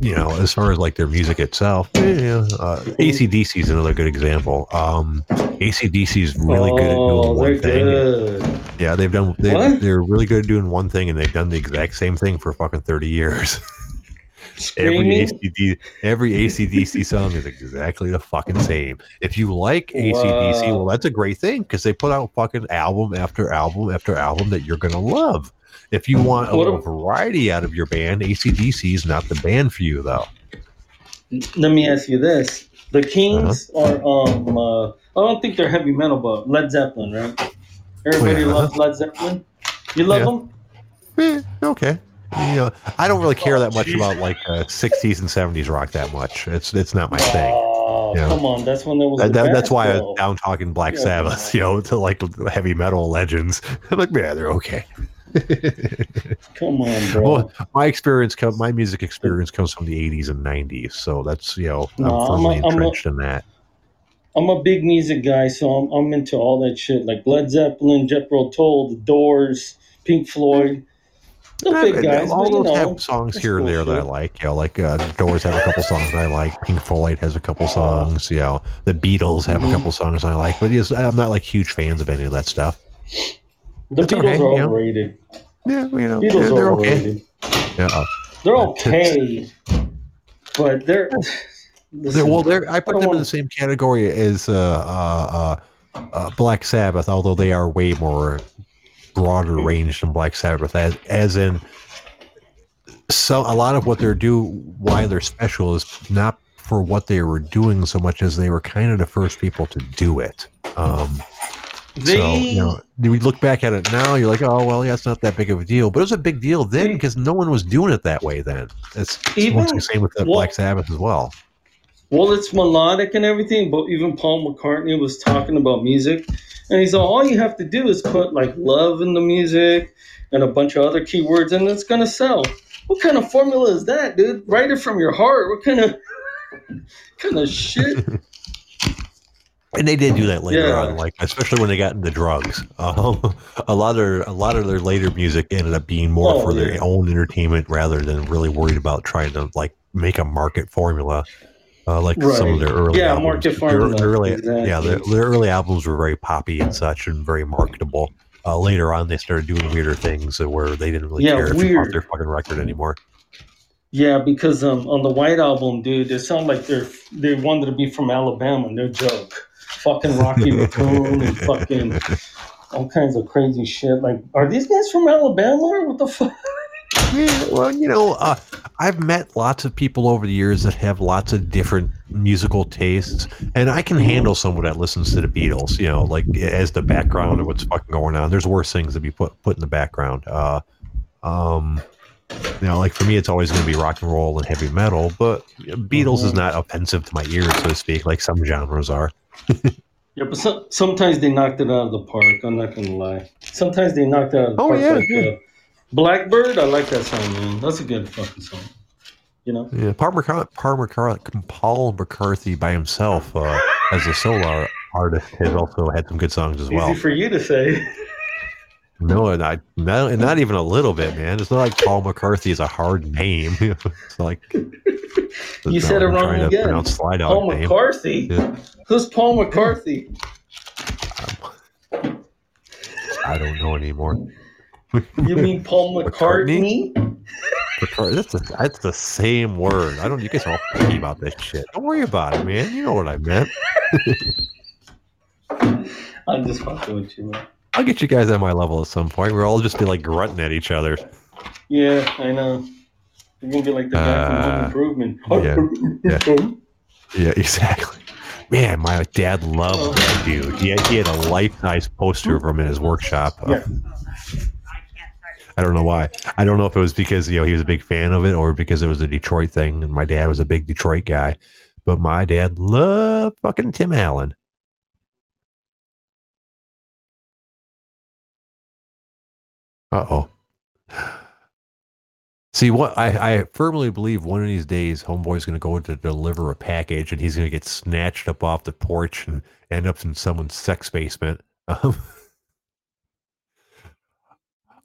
Speaker 1: you know, as far as like their music itself, yeah, uh, AC/DC is another good example. Um, AC/DC is really good at
Speaker 2: oh,
Speaker 1: doing one thing.
Speaker 2: good.
Speaker 1: Yeah, they've done. They, they're really good at doing one thing, and they've done the exact same thing for fucking thirty years. every
Speaker 2: Screaming.
Speaker 1: ACD, every AC/DC song is exactly the fucking same. If you like AC/DC, well, that's a great thing because they put out fucking album after album after album that you're gonna love. If you want a
Speaker 2: What
Speaker 1: little
Speaker 2: a-
Speaker 1: variety out of your band, AC/DC is not the band for you, though.
Speaker 2: Let me ask you this: The Kings
Speaker 1: Uh-huh.
Speaker 2: are um. Uh, I don't think they're heavy metal, but Led Zeppelin, right? Everybody
Speaker 1: Oh, yeah.
Speaker 2: loves Led Zeppelin. You love
Speaker 1: Yeah.
Speaker 2: them?
Speaker 1: Eh, okay. You know, I don't really care that much about like uh, 60s and 70s rock that much. It's it's not my thing.
Speaker 2: Oh,
Speaker 1: Yeah.
Speaker 2: come on! That's when there was.
Speaker 1: That, that, that's why I
Speaker 2: though.
Speaker 1: was down talking Black
Speaker 2: Yeah.
Speaker 1: Sabbath, you know, to like heavy metal legends. I'm like, yeah, they're okay.
Speaker 2: Come on, bro.
Speaker 1: Well, my experience, come, my music experience comes from the '80s and '90s, so that's you know I'm
Speaker 2: No, I'm
Speaker 1: firmly
Speaker 2: a- I'm a-
Speaker 1: entrenched in that.
Speaker 2: I'm a big music guy, so I'm, I'm into all that shit, like Led Zeppelin, Jethro Tull, The Doors, Pink Floyd. Big guys,
Speaker 1: all those
Speaker 2: know,
Speaker 1: have songs here and there that I like. You know, like uh, Doors have a couple songs that I like. Pink Floyd has a couple songs. You know, the Beatles have
Speaker 2: Mhm.
Speaker 1: a couple songs I like. But yes, I'm not like huge fans of any of that stuff.
Speaker 2: The Beatles
Speaker 1: okay,
Speaker 2: are overrated.
Speaker 1: Yeah, you know,
Speaker 2: Beatles
Speaker 1: they're,
Speaker 2: are
Speaker 1: they're okay.
Speaker 2: overrated.
Speaker 1: Yeah,
Speaker 2: They're okay, but they're.
Speaker 1: they're, well, they're, I put
Speaker 2: don't
Speaker 1: them in the same category as uh, uh, uh, Black Sabbath, although they are way more broader range than Black Sabbath. As, as in, so a lot of what they're do, why they're special, is not for what they were doing so much as they were kind of the first people to do it. Um,
Speaker 2: they,
Speaker 1: so you know, we look back at it now, you're like, oh well, yeah, it's not that big of a deal, but it was a big deal then because no one was doing it that way then. It's
Speaker 2: Even-
Speaker 1: once the same with the
Speaker 2: well-
Speaker 1: Black Sabbath as well.
Speaker 2: well, it's melodic and everything, but even Paul McCartney was talking about music, and he's all, all you have to do is put like love in the music and a bunch of other keywords, and it's gonna sell. What kind of formula is that, dude? Write it from your heart. What kind of kind of shit?
Speaker 1: And they did do that later yeah. on, like especially when they got into drugs. Um, a lot of a lot of their later music ended up being more oh, for yeah. their own entertainment rather than really worried about trying to like make a market formula. Uh, like right. some of their early
Speaker 2: yeah,
Speaker 1: albums.
Speaker 2: formula.
Speaker 1: Their, early,
Speaker 2: exactly.
Speaker 1: Yeah, their, their, early albums were very poppy and such, and very marketable. Uh, later on, they started doing weirder things where they didn't really
Speaker 2: yeah,
Speaker 1: care
Speaker 2: weird.
Speaker 1: if their fucking record anymore.
Speaker 2: Yeah, because um, on the White Album, dude, it sounded like they're they wanted to be from Alabama. No joke. Fucking Rocky Raccoon and fucking all kinds of crazy shit. Like, are these guys from Alabama? What the fuck?
Speaker 1: Yeah, well, you know, uh, I've met lots of people over the years that have lots of different musical tastes, and I can mm-hmm. handle someone that listens to the Beatles, you know, like as the background of what's fucking going on. There's worse things to be put put in the background. Uh, um, you know, like for me, it's always going to be rock and roll and heavy metal, but Beatles is mm-hmm. not offensive to my ears, so to speak, like some genres are.
Speaker 2: yeah, but so, sometimes they knocked it out of the park. I'm not going to lie. Sometimes they knocked it out of the
Speaker 1: oh,
Speaker 2: park.
Speaker 1: Yeah,
Speaker 2: like,
Speaker 1: yeah.
Speaker 2: Uh, Blackbird, I like that song, man. That's a good fucking song. You know?
Speaker 1: Yeah, Paul McCarthy, Paul McCarthy, Paul McCarthy by himself uh, as a solo artist has also had some good songs as well.
Speaker 2: Easy for you to say.
Speaker 1: No, not, not not even a little bit, man. It's not like Paul McCarthy is a hard name. it's like
Speaker 2: you said it wrong again. Paul McCarthy. Yeah. Who's Paul McCarthy?
Speaker 1: I don't know anymore.
Speaker 2: You mean Paul McCartney?
Speaker 1: McCartney? That's the, that's the same word. I don't. You guys are all funny about this shit. Don't worry about it, man. You know what I meant.
Speaker 2: I'm just fucking with you, man.
Speaker 1: I'll get you guys at my level at some point. We'll all just be like grunting at each other.
Speaker 2: Yeah, I know. You're gonna be like the guy uh, from Improvement.
Speaker 1: Yeah, yeah, yeah, exactly. Man, my dad loved oh. that dude. He had, he had a life size poster of him in his workshop.
Speaker 2: Yeah.
Speaker 1: I don't know why. I don't know if it was because you know he was a big fan of it or because it was a Detroit thing, and my dad was a big Detroit guy. But my dad loved fucking Tim Allen. Uh oh. See what I, I firmly believe one of these days homeboy's gonna go to deliver a package and he's gonna get snatched up off the porch and end up in someone's sex basement. Um,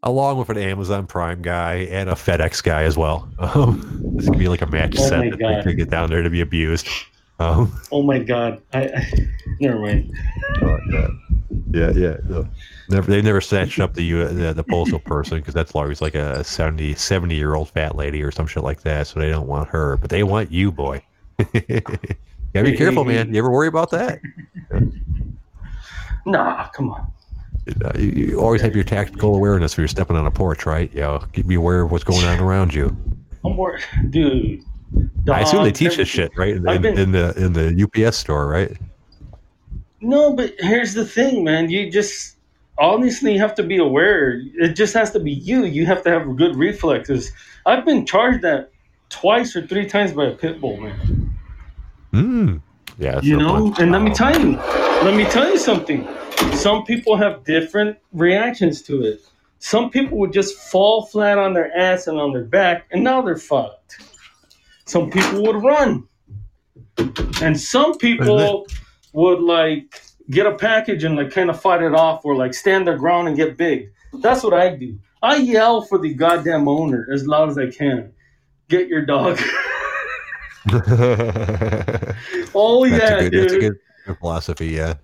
Speaker 1: along with an Amazon Prime guy and a FedEx guy as well. Um, this could be like a match oh set that they could get down there to be abused. Um,
Speaker 2: oh my god! I, I never mind.
Speaker 1: Oh, yeah, yeah. No. Never, they never snatched up the the, the postal person because that's always like a 70, 70 year old fat lady or some shit like that. So they don't want her, but they want you, boy. gotta be careful, man. You ever worry about that?
Speaker 2: nah, come on.
Speaker 1: Uh, you, you, always have your tactical awareness when you're stepping on a porch, right? You know, be aware of what's going on around you.
Speaker 2: I'm more, dude.
Speaker 1: I assume they teach this shit, right? In, been, in the in the UPS store, right?
Speaker 2: No, but here's the thing, man. You just honestly have to be aware. It just has to be you. You have to have good reflexes. I've been charged that twice or three times by a pit bull, man.
Speaker 1: Hmm. Yeah.
Speaker 2: You know, and let me tell you, let me tell you something. Some people have different reactions to it. Some people would just fall flat on their ass and on their back, and now they're fucked. Some people would run, and some people would like get a package and like kind of fight it off or like stand their ground and get big. That's what I do. I yell for the goddamn owner as loud as I can. Get your dog. oh
Speaker 1: that's
Speaker 2: yeah,
Speaker 1: a good,
Speaker 2: dude.
Speaker 1: That's a good, good philosophy. Yeah.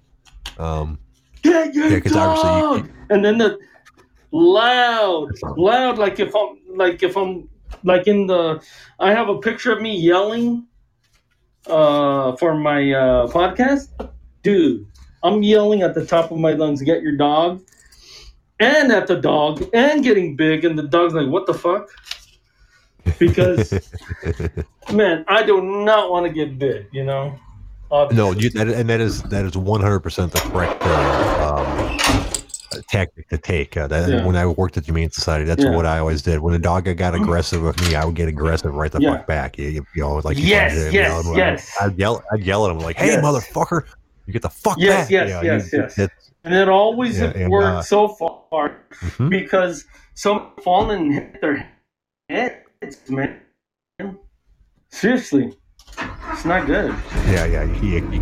Speaker 1: Um,
Speaker 2: Get your yeah, dog. You, you, and then the loud, loud, like if I'm like if I'm like in the, I have a picture of me yelling, uh, for my uh podcast, dude. I'm yelling at the top of my lungs, get your dog, and at the dog, and getting big, and the dog's like, what the fuck? Because, man, I do not want to get big, you know?
Speaker 1: Obviously. No, you, that, and that is that is 100% the correct uh, um, tactic to take. Uh, that, yeah. When I worked at the Humane Society, that's yeah. what I always did. When a dog got aggressive with me, I would get aggressive right the yeah. fuck back. You, you, know, like
Speaker 2: yes, yes, yes.
Speaker 1: I'd yell, I'd yell at him like, "Hey, yes. motherfucker, you get the fuck
Speaker 2: yes,
Speaker 1: back.
Speaker 2: Yes,
Speaker 1: you
Speaker 2: know, yes, you, yes, yes. And it always yeah, and, worked uh, so far mm-hmm. because some fall and hit their heads, man. Seriously, it's not good.
Speaker 1: Yeah, yeah. He, he,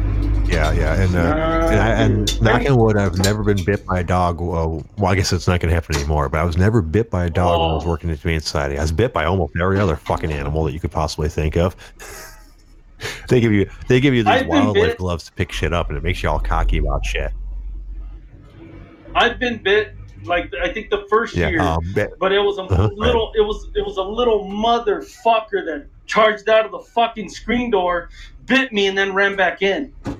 Speaker 1: Yeah, yeah, and uh,
Speaker 2: Uh,
Speaker 1: and, I, and
Speaker 2: dude.
Speaker 1: knock on wood, I've never been bit by a dog. Well, well, I guess it's not going to happen anymore. But I was never bit by a dog when I was
Speaker 2: Oh.
Speaker 1: working at the Humane Society. I was bit by almost every other fucking animal that you could possibly think of. they give you they give you these
Speaker 2: I've
Speaker 1: wildlife
Speaker 2: bit-
Speaker 1: gloves to pick shit up, and it makes you all cocky about shit.
Speaker 2: I've been bit like I think the first
Speaker 1: Yeah,
Speaker 2: year,
Speaker 1: um, bit-
Speaker 2: but it was a
Speaker 1: Uh-huh.
Speaker 2: little. It was it was a little motherfucker that charged out of the fucking screen door, bit me, and then ran back in.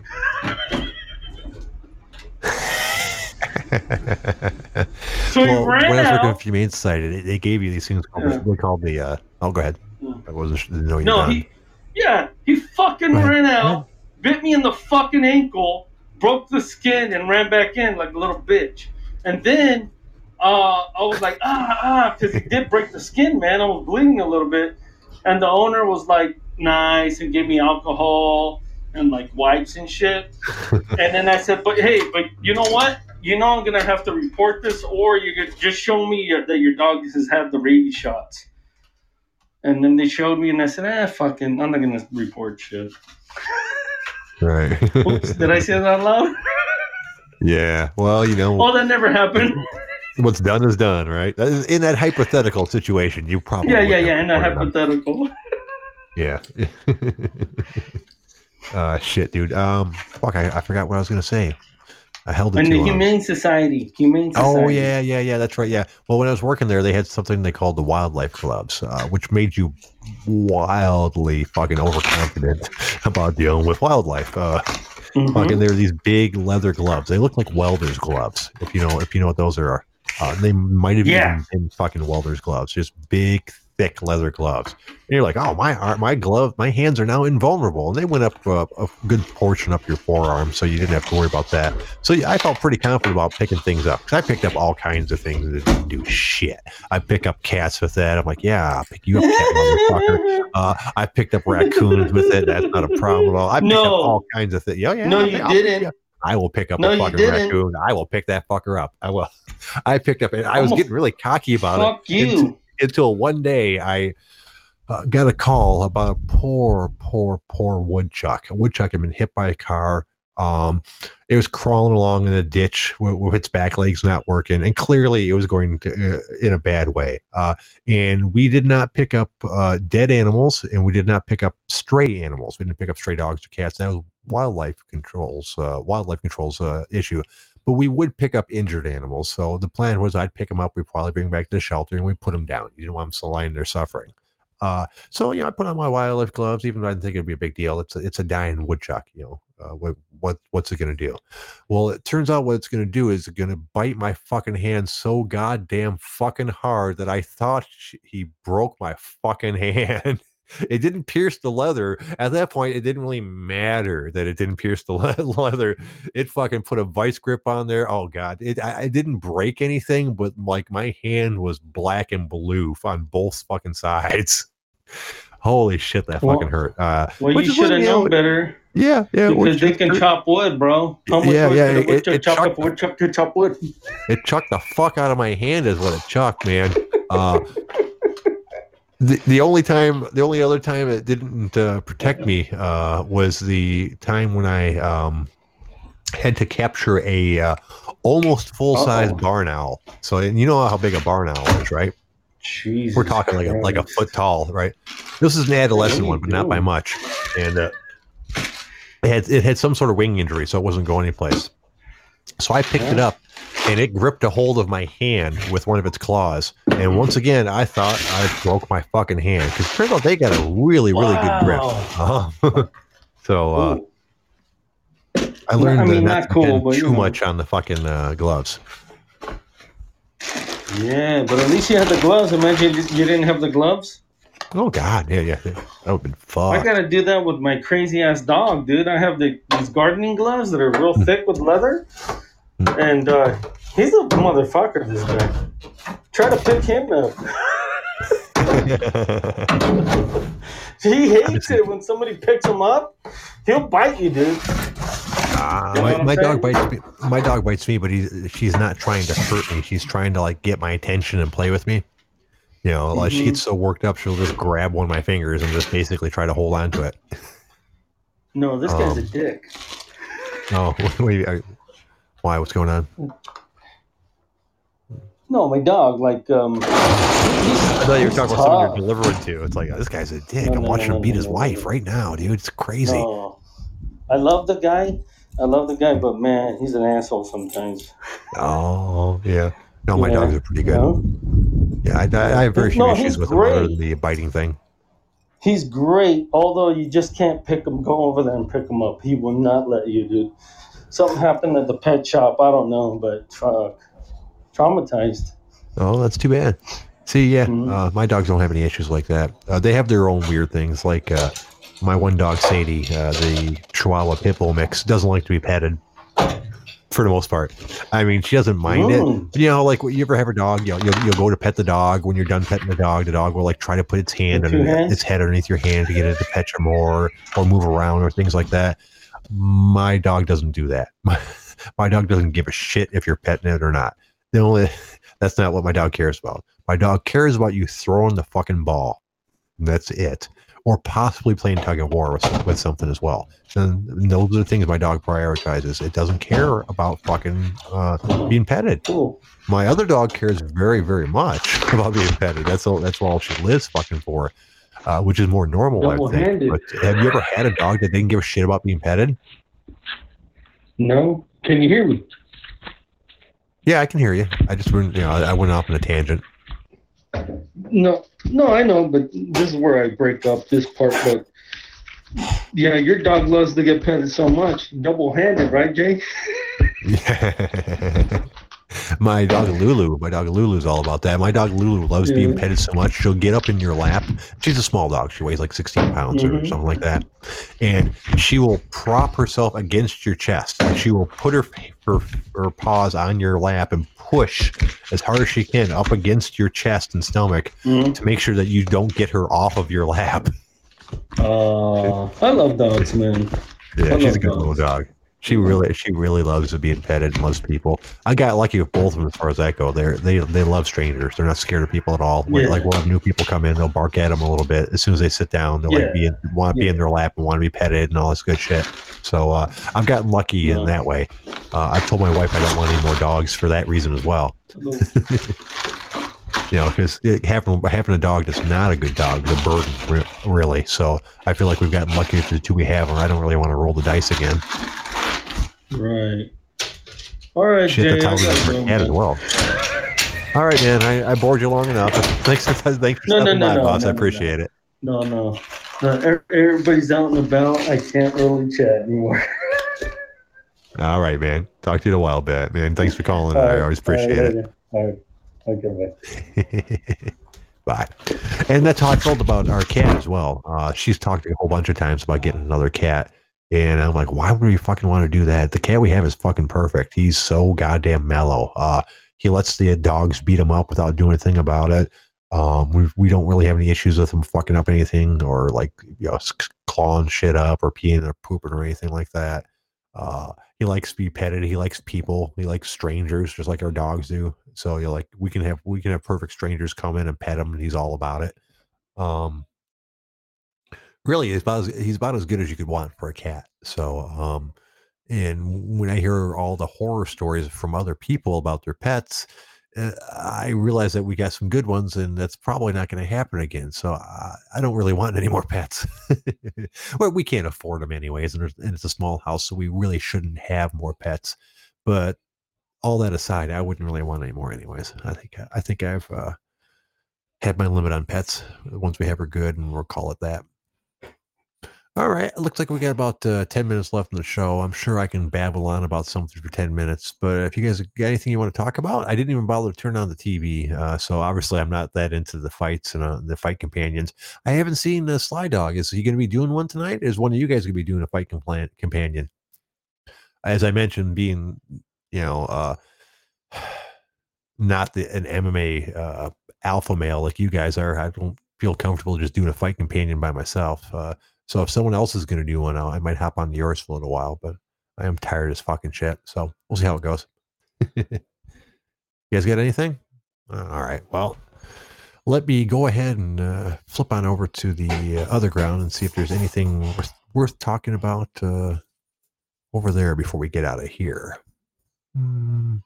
Speaker 2: So he
Speaker 1: well,
Speaker 2: ran
Speaker 1: when I was working
Speaker 2: out.
Speaker 1: Humane Society, they, they gave you these things called
Speaker 2: Yeah.
Speaker 1: they called the. Uh, oh, go ahead.
Speaker 2: Yeah.
Speaker 1: I wasn't sure- didn't know you
Speaker 2: No,
Speaker 1: done.
Speaker 2: he, yeah, he fucking ran out, bit me in the fucking ankle, broke the skin, and ran back in like a little bitch. And then uh, I was like, ah, ah, because he did break the skin, man. I was bleeding a little bit. And the owner was like, nice, and gave me alcohol and like wipes and shit. and then I said, but hey, but you know what? You know I'm gonna have to report this, or you could just show me your, that your dog has had the rabies shots. And then they showed me, and I said, "Ah, fucking, I'm not gonna report shit."
Speaker 1: right.
Speaker 2: Oops, did I say that out loud?
Speaker 1: yeah. Well, you know,
Speaker 2: oh, that never happened.
Speaker 1: what's done is done, right? In that hypothetical situation, you probably
Speaker 2: yeah, yeah, yeah. And a hypothetical.
Speaker 1: Yeah. uh, shit, dude. Um, fuck, I, I forgot what I was gonna say. I held it
Speaker 2: And the
Speaker 1: long.
Speaker 2: Humane Society, Humane Society.
Speaker 1: Oh yeah, yeah, yeah. That's right. Yeah. Well, when I was working there, they had something they called the wildlife clubs, uh, which made you wildly fucking overconfident about dealing with wildlife. Uh,
Speaker 2: Mhm.
Speaker 1: Fucking, they were these big leather gloves. They look like welders' gloves. If you know, if you know what those are, uh, they might have
Speaker 2: Yeah.
Speaker 1: even been fucking welders' gloves. Just big, thick leather gloves. And you're like, oh my, my glove, my hands are now invulnerable. And they went up uh, a good portion up your forearm, so you didn't have to worry about that. So yeah, I felt pretty confident about picking things up because I picked up all kinds of things that didn't do shit. I pick up cats with that. I'm like, yeah, I'll pick you up, cat motherfucker. Uh, I picked up raccoons with it. That's not a problem at all. I picked
Speaker 2: No.
Speaker 1: up all kinds of things. Yeah, yeah.
Speaker 2: No,
Speaker 1: I'll-
Speaker 2: you
Speaker 1: I'll-
Speaker 2: didn't.
Speaker 1: yeah. I will pick up
Speaker 2: No,
Speaker 1: a fucking raccoon. I will pick that fucker up. I will. I picked up, and I was getting really cocky about
Speaker 2: Fuck
Speaker 1: it until,
Speaker 2: you.
Speaker 1: until one day I uh, got a call about a poor, poor, poor woodchuck. A woodchuck had been hit by a car. Um, it was crawling along in a ditch with, with its back legs not working, and clearly it was going to, uh, in a bad way. Uh, and we did not pick up uh, dead animals, and we did not pick up stray animals. We didn't pick up stray dogs or cats. That was wildlife controls, uh, wildlife controls uh, issue. But we would pick up injured animals. So the plan was I'd pick them up, we'd probably bring them back to the shelter, and we'd put them down. You didn't want them still lying there suffering. Uh, so you know, I put on my wildlife gloves, even though I didn't think it'd be a big deal. It's a, it's a dying woodchuck. You know, uh, what what what's it going to do? Well, it turns out what it's going to do is it's going to bite my fucking hand so goddamn fucking hard that I thought sh- he broke my fucking hand. It didn't pierce the leather. At that point, it didn't really matter that it didn't pierce the le- leather. It fucking put a vice grip on there. Oh god, it I, I didn't break anything, but like my hand was black and blue on both fucking sides. Holy shit, that
Speaker 2: Well-
Speaker 1: fucking hurt. Uh,
Speaker 2: Well, you should have known better
Speaker 1: yeah, yeah.
Speaker 2: because they can chop wood, bro. How much
Speaker 1: Yeah,
Speaker 2: wood
Speaker 1: yeah,
Speaker 2: could
Speaker 1: it-
Speaker 2: woodchuck
Speaker 1: it
Speaker 2: chop
Speaker 1: chucked-
Speaker 2: if a woodchuck chop wood?
Speaker 1: it chucked the fuck out of my hand is what it chucked man uh the, the only time the only other time it didn't uh, protect me uh was the time when i um had to capture a uh, almost full size barn owl. So and you know how big a barn owl is right?
Speaker 2: Jesus
Speaker 1: we're talking like a like a foot tall right? This is an adolescent one but not by much. And uh it had it had some sort of wing injury so it wasn't going anyplace. So i picked it up and it gripped a hold of my hand with one of its claws and once again i thought i broke my fucking hand because turns out they got a really really good grip
Speaker 2: Wow.
Speaker 1: uh-huh. so uh i learned
Speaker 2: I mean,
Speaker 1: not,
Speaker 2: not cool, but,
Speaker 1: too much on the fucking uh, gloves
Speaker 2: Yeah, but at least you had the gloves. Imagine you didn't have the gloves.
Speaker 1: oh god yeah yeah that would have been
Speaker 2: I gotta do that with my crazy ass dog, dude. I have the these gardening gloves that are real thick with leather, and uh, he's a motherfucker. This guy. Try to pick him up. He hates it when somebody picks him up. He'll bite you, dude.
Speaker 1: Ah,
Speaker 2: You know
Speaker 1: my, my dog bites me. My dog bites me, but he's she's not trying to hurt me. She's trying to like get my attention and play with me. You know, like she
Speaker 2: Mhm.
Speaker 1: gets so worked up, she'll just grab one of my fingers and just basically try to hold on to it.
Speaker 2: No, this guy's
Speaker 1: Um,
Speaker 2: a dick.
Speaker 1: Oh, wait, why? What's going on?
Speaker 2: No, my dog. Like, um,
Speaker 1: I thought you were talking about someone you're delivering to. It's like, oh, this guy's a dick. No, I'm no, watching no, him beat his wife right now, dude. It's crazy.
Speaker 2: I love the guy. I love the guy, but man, he's an asshole sometimes.
Speaker 1: Oh yeah. No, my yeah. dogs are pretty good. Yeah, I, I, have very few issues with great. him other than the biting thing.
Speaker 2: He's great, although you just can't pick him. Go over there and pick him up. He will not let you, dude. Something happened at the pet shop. I don't know, but tra- traumatized.
Speaker 1: Oh, that's too bad. See, yeah, mm-hmm. uh, my dogs don't have any issues like that. Uh, they have their own weird things, like uh, my one dog, Sadie, uh, the Chihuahua Pitbull mix, doesn't like to be petted for the most part. I mean, she doesn't mind Ooh. it. You know, like you ever have a dog, you know, you'll, you'll go to pet the dog. When you're done petting the dog, the dog will like try to put its hand underneath its head underneath your hand to get it to pet you more or move around or things like that. My dog doesn't do that. My, dog doesn't give a shit if you're petting it or not. The only that's not what my dog cares about. My dog cares about you throwing the fucking ball. That's it or possibly playing tug of war with, with something as well. And those are the things my dog prioritizes. It doesn't care about fucking uh, being petted. My other dog cares very, very much about being petted. That's all. That's all she lives fucking for, uh, which is more normal. I think. But have you ever had a dog that didn't give a shit about being petted?
Speaker 2: No. Can you hear me?
Speaker 1: Yeah, I can hear you. I just went, you know, I went off on a tangent.
Speaker 2: No, no, I know, but this is where I break up this part. But yeah, your dog loves to get petted so much, double handed, right, Jay?
Speaker 1: My dog Lulu, my dog Lulu is all about that. My dog Lulu loves yeah. being petted so much. She'll get up in your lap. She's a small dog. She weighs like 16 pounds mm-hmm. or something like that. And she will prop herself against your chest. She will put her, her, her paws on your lap and push as hard as she can up against your chest and stomach mm-hmm. to make sure that you don't get her off of your lap.
Speaker 2: Uh, I love dogs, man.
Speaker 1: Yeah, she's a good little dog. She really, she really loves to being petted and loves people. I got lucky with both of them as far as that go. They they they love strangers. They're not scared of people at all. Yeah. Like we'll have new people come in, they'll bark at them a little bit. As soon as they sit down, they'll yeah. like be in, want to yeah. be in their lap and want to be petted and all this good shit. So uh, I've gotten lucky in that way. Uh, I've told my wife I don't want any more dogs for that reason as well. you know, because having having a dog that's not a good dog is a burden, really. So I feel like we've gotten lucky with the two we have, and I don't really want to roll the dice again.
Speaker 2: Right. All right, Shit, Jay, that's how we
Speaker 1: cat as well. All right, man. I, I bored you long enough. Thanks, thanks for no, stopping no, no, by, no, boss. No, I appreciate it.
Speaker 2: No, no. Uh, everybody's out and about. I can't really chat anymore.
Speaker 1: All right, man. Talk to you in a while, bit, man. Thanks for calling. I always appreciate
Speaker 2: right, it. All right. Okay,
Speaker 1: Bye. And that's how I felt about our cat as well. Uh, she's talked a whole bunch of times about getting another cat. And I'm like, why would we fucking want to do that? The cat we have is fucking perfect. He's so goddamn mellow. Uh, he lets the dogs beat him up without doing anything about it. Um, we we don't really have any issues with him fucking up anything or like you know clawing shit up or peeing or pooping or anything like that. Uh, he likes to be petted. He likes people. He likes strangers, just like our dogs do. So you're like, we can have we can have perfect strangers come in and pet him, and he's all about it. Um, really he's about as, he's about as good as you could want for a cat. So, um, and when I hear all the horror stories from other people about their pets, uh, I realize that we got some good ones, and that's probably not going to happen again. So I, I, don't really want any more pets. well, we can't afford them anyways, and, and it's a small house, so we really shouldn't have more pets. But all that aside, I wouldn't really want any more anyways. I think I think I've uh, had my limit on pets. Once we have her good, and we'll call it that. All right. It looks like we got about uh, 10 minutes left in the show. I'm sure I can babble on about something for 10 minutes. But if you guys got anything you want to talk about, I didn't even bother to turn on the TV. Uh, so obviously, I'm not that into the fights and uh, the fight companions. I haven't seen the Sly Dog. Is he going to be doing one tonight? Is one of you guys going to be doing a fight compl- companion? As I mentioned, being, you know, uh, not the, an MMA uh, alpha male like you guys are, I don't feel comfortable just doing a fight companion by myself. So if someone else is going to do one, I might hop on yours for a little while, but I am tired as fucking shit. So we'll see how it goes. you guys got anything? Uh, all right. Well, let me go ahead and uh, flip on over to the uh, OtherGround and see if there's anything worth, worth talking about uh, over there before we get out of here. Hmm.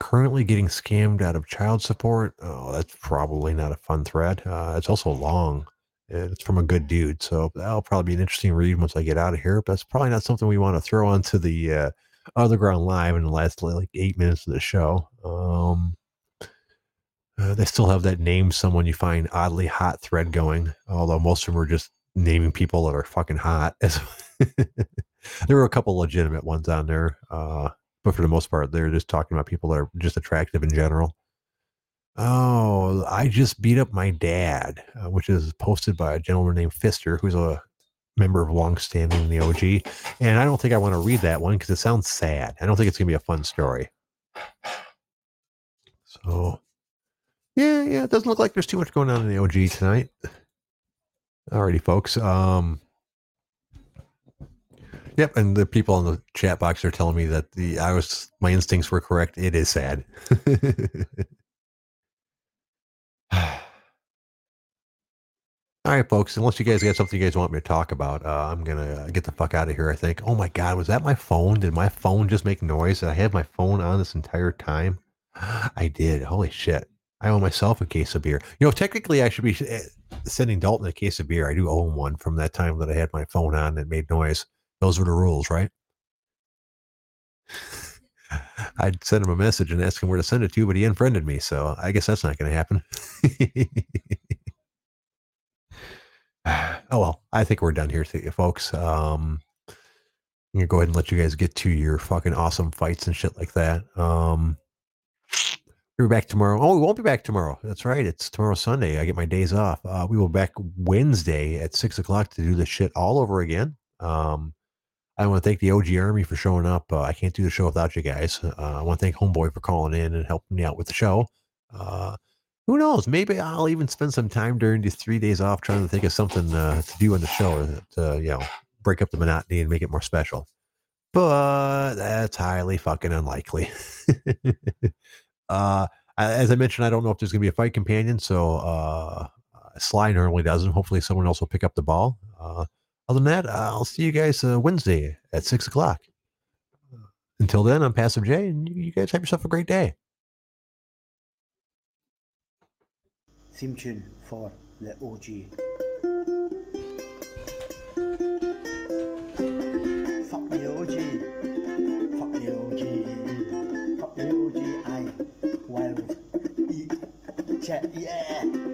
Speaker 1: Currently getting scammed out of child support. Oh, that's probably not a fun thread. Uh, it's also long it's from a good dude. So that'll probably be an interesting read once I get out of here. But it's probably not something we want to throw onto the uh, OtherGround Live in the last like eight minutes of the show. Um, uh, they still have that name someone you find oddly hot thread going, although most of them are just naming people that are fucking hot. As there were a couple legitimate ones on there. Uh, but for the most part, they're just talking about people that are just attractive in general. Oh, I just beat up my dad, uh, which is posted by a gentleman named Fister, who's a member of longstanding in the OG. And I don't think I want to read that one because it sounds sad. I don't think it's going to be a fun story. So, yeah, yeah, it doesn't look like there's too much going on in the OG tonight. Alrighty, folks. Um, Yep, and the people in the chat box are telling me that the I was my instincts were correct. It is sad. All right, folks. Unless you guys got something you guys want me to talk about, uh, I'm gonna get the fuck out of here. I think. Oh my god, was that my phone? Did my phone just make noise? Did I have my phone on this entire time? I did. Holy shit! I owe myself a case of beer. You know, technically, I should be eh, sending Dalton a case of beer. I do own one from that time that I had my phone on that made noise. Those were the rules, right? I'd send him a message and ask him where to send it to, but he unfriended me, so I guess that's not going to happen. oh well, I think we're done here, folks. Um, I'm gonna go ahead and let you guys get to your fucking awesome fights and shit like that. Um, we'll be back tomorrow. Oh, we won't be back tomorrow. That's right. It's tomorrow Sunday. I get my days off. Uh, we will be back Wednesday at six o'clock to do this shit all over again. Um, I want to thank the OG Army for showing up. Uh, I can't do the show without you guys. Uh, I want to thank Homeboy for calling in and helping me out with the show. Uh, who knows? Maybe I'll even spend some time during these three days off trying to think of something uh, to do on the show to, you know, break up the monotony and make it more special. But that's highly fucking unlikely. Uh, as I mentioned, I don't know if there's going to be a fight companion. So uh, Sly normally doesn't. Hopefully, someone else will pick up the ball. Other than that, I'll see you guys uh, Wednesday at six o'clock. Until then, I'm Passive J, and you guys have yourself a great day.
Speaker 3: Theme tune for the OG. The OG. The OG. The OG. I wild. Yeah.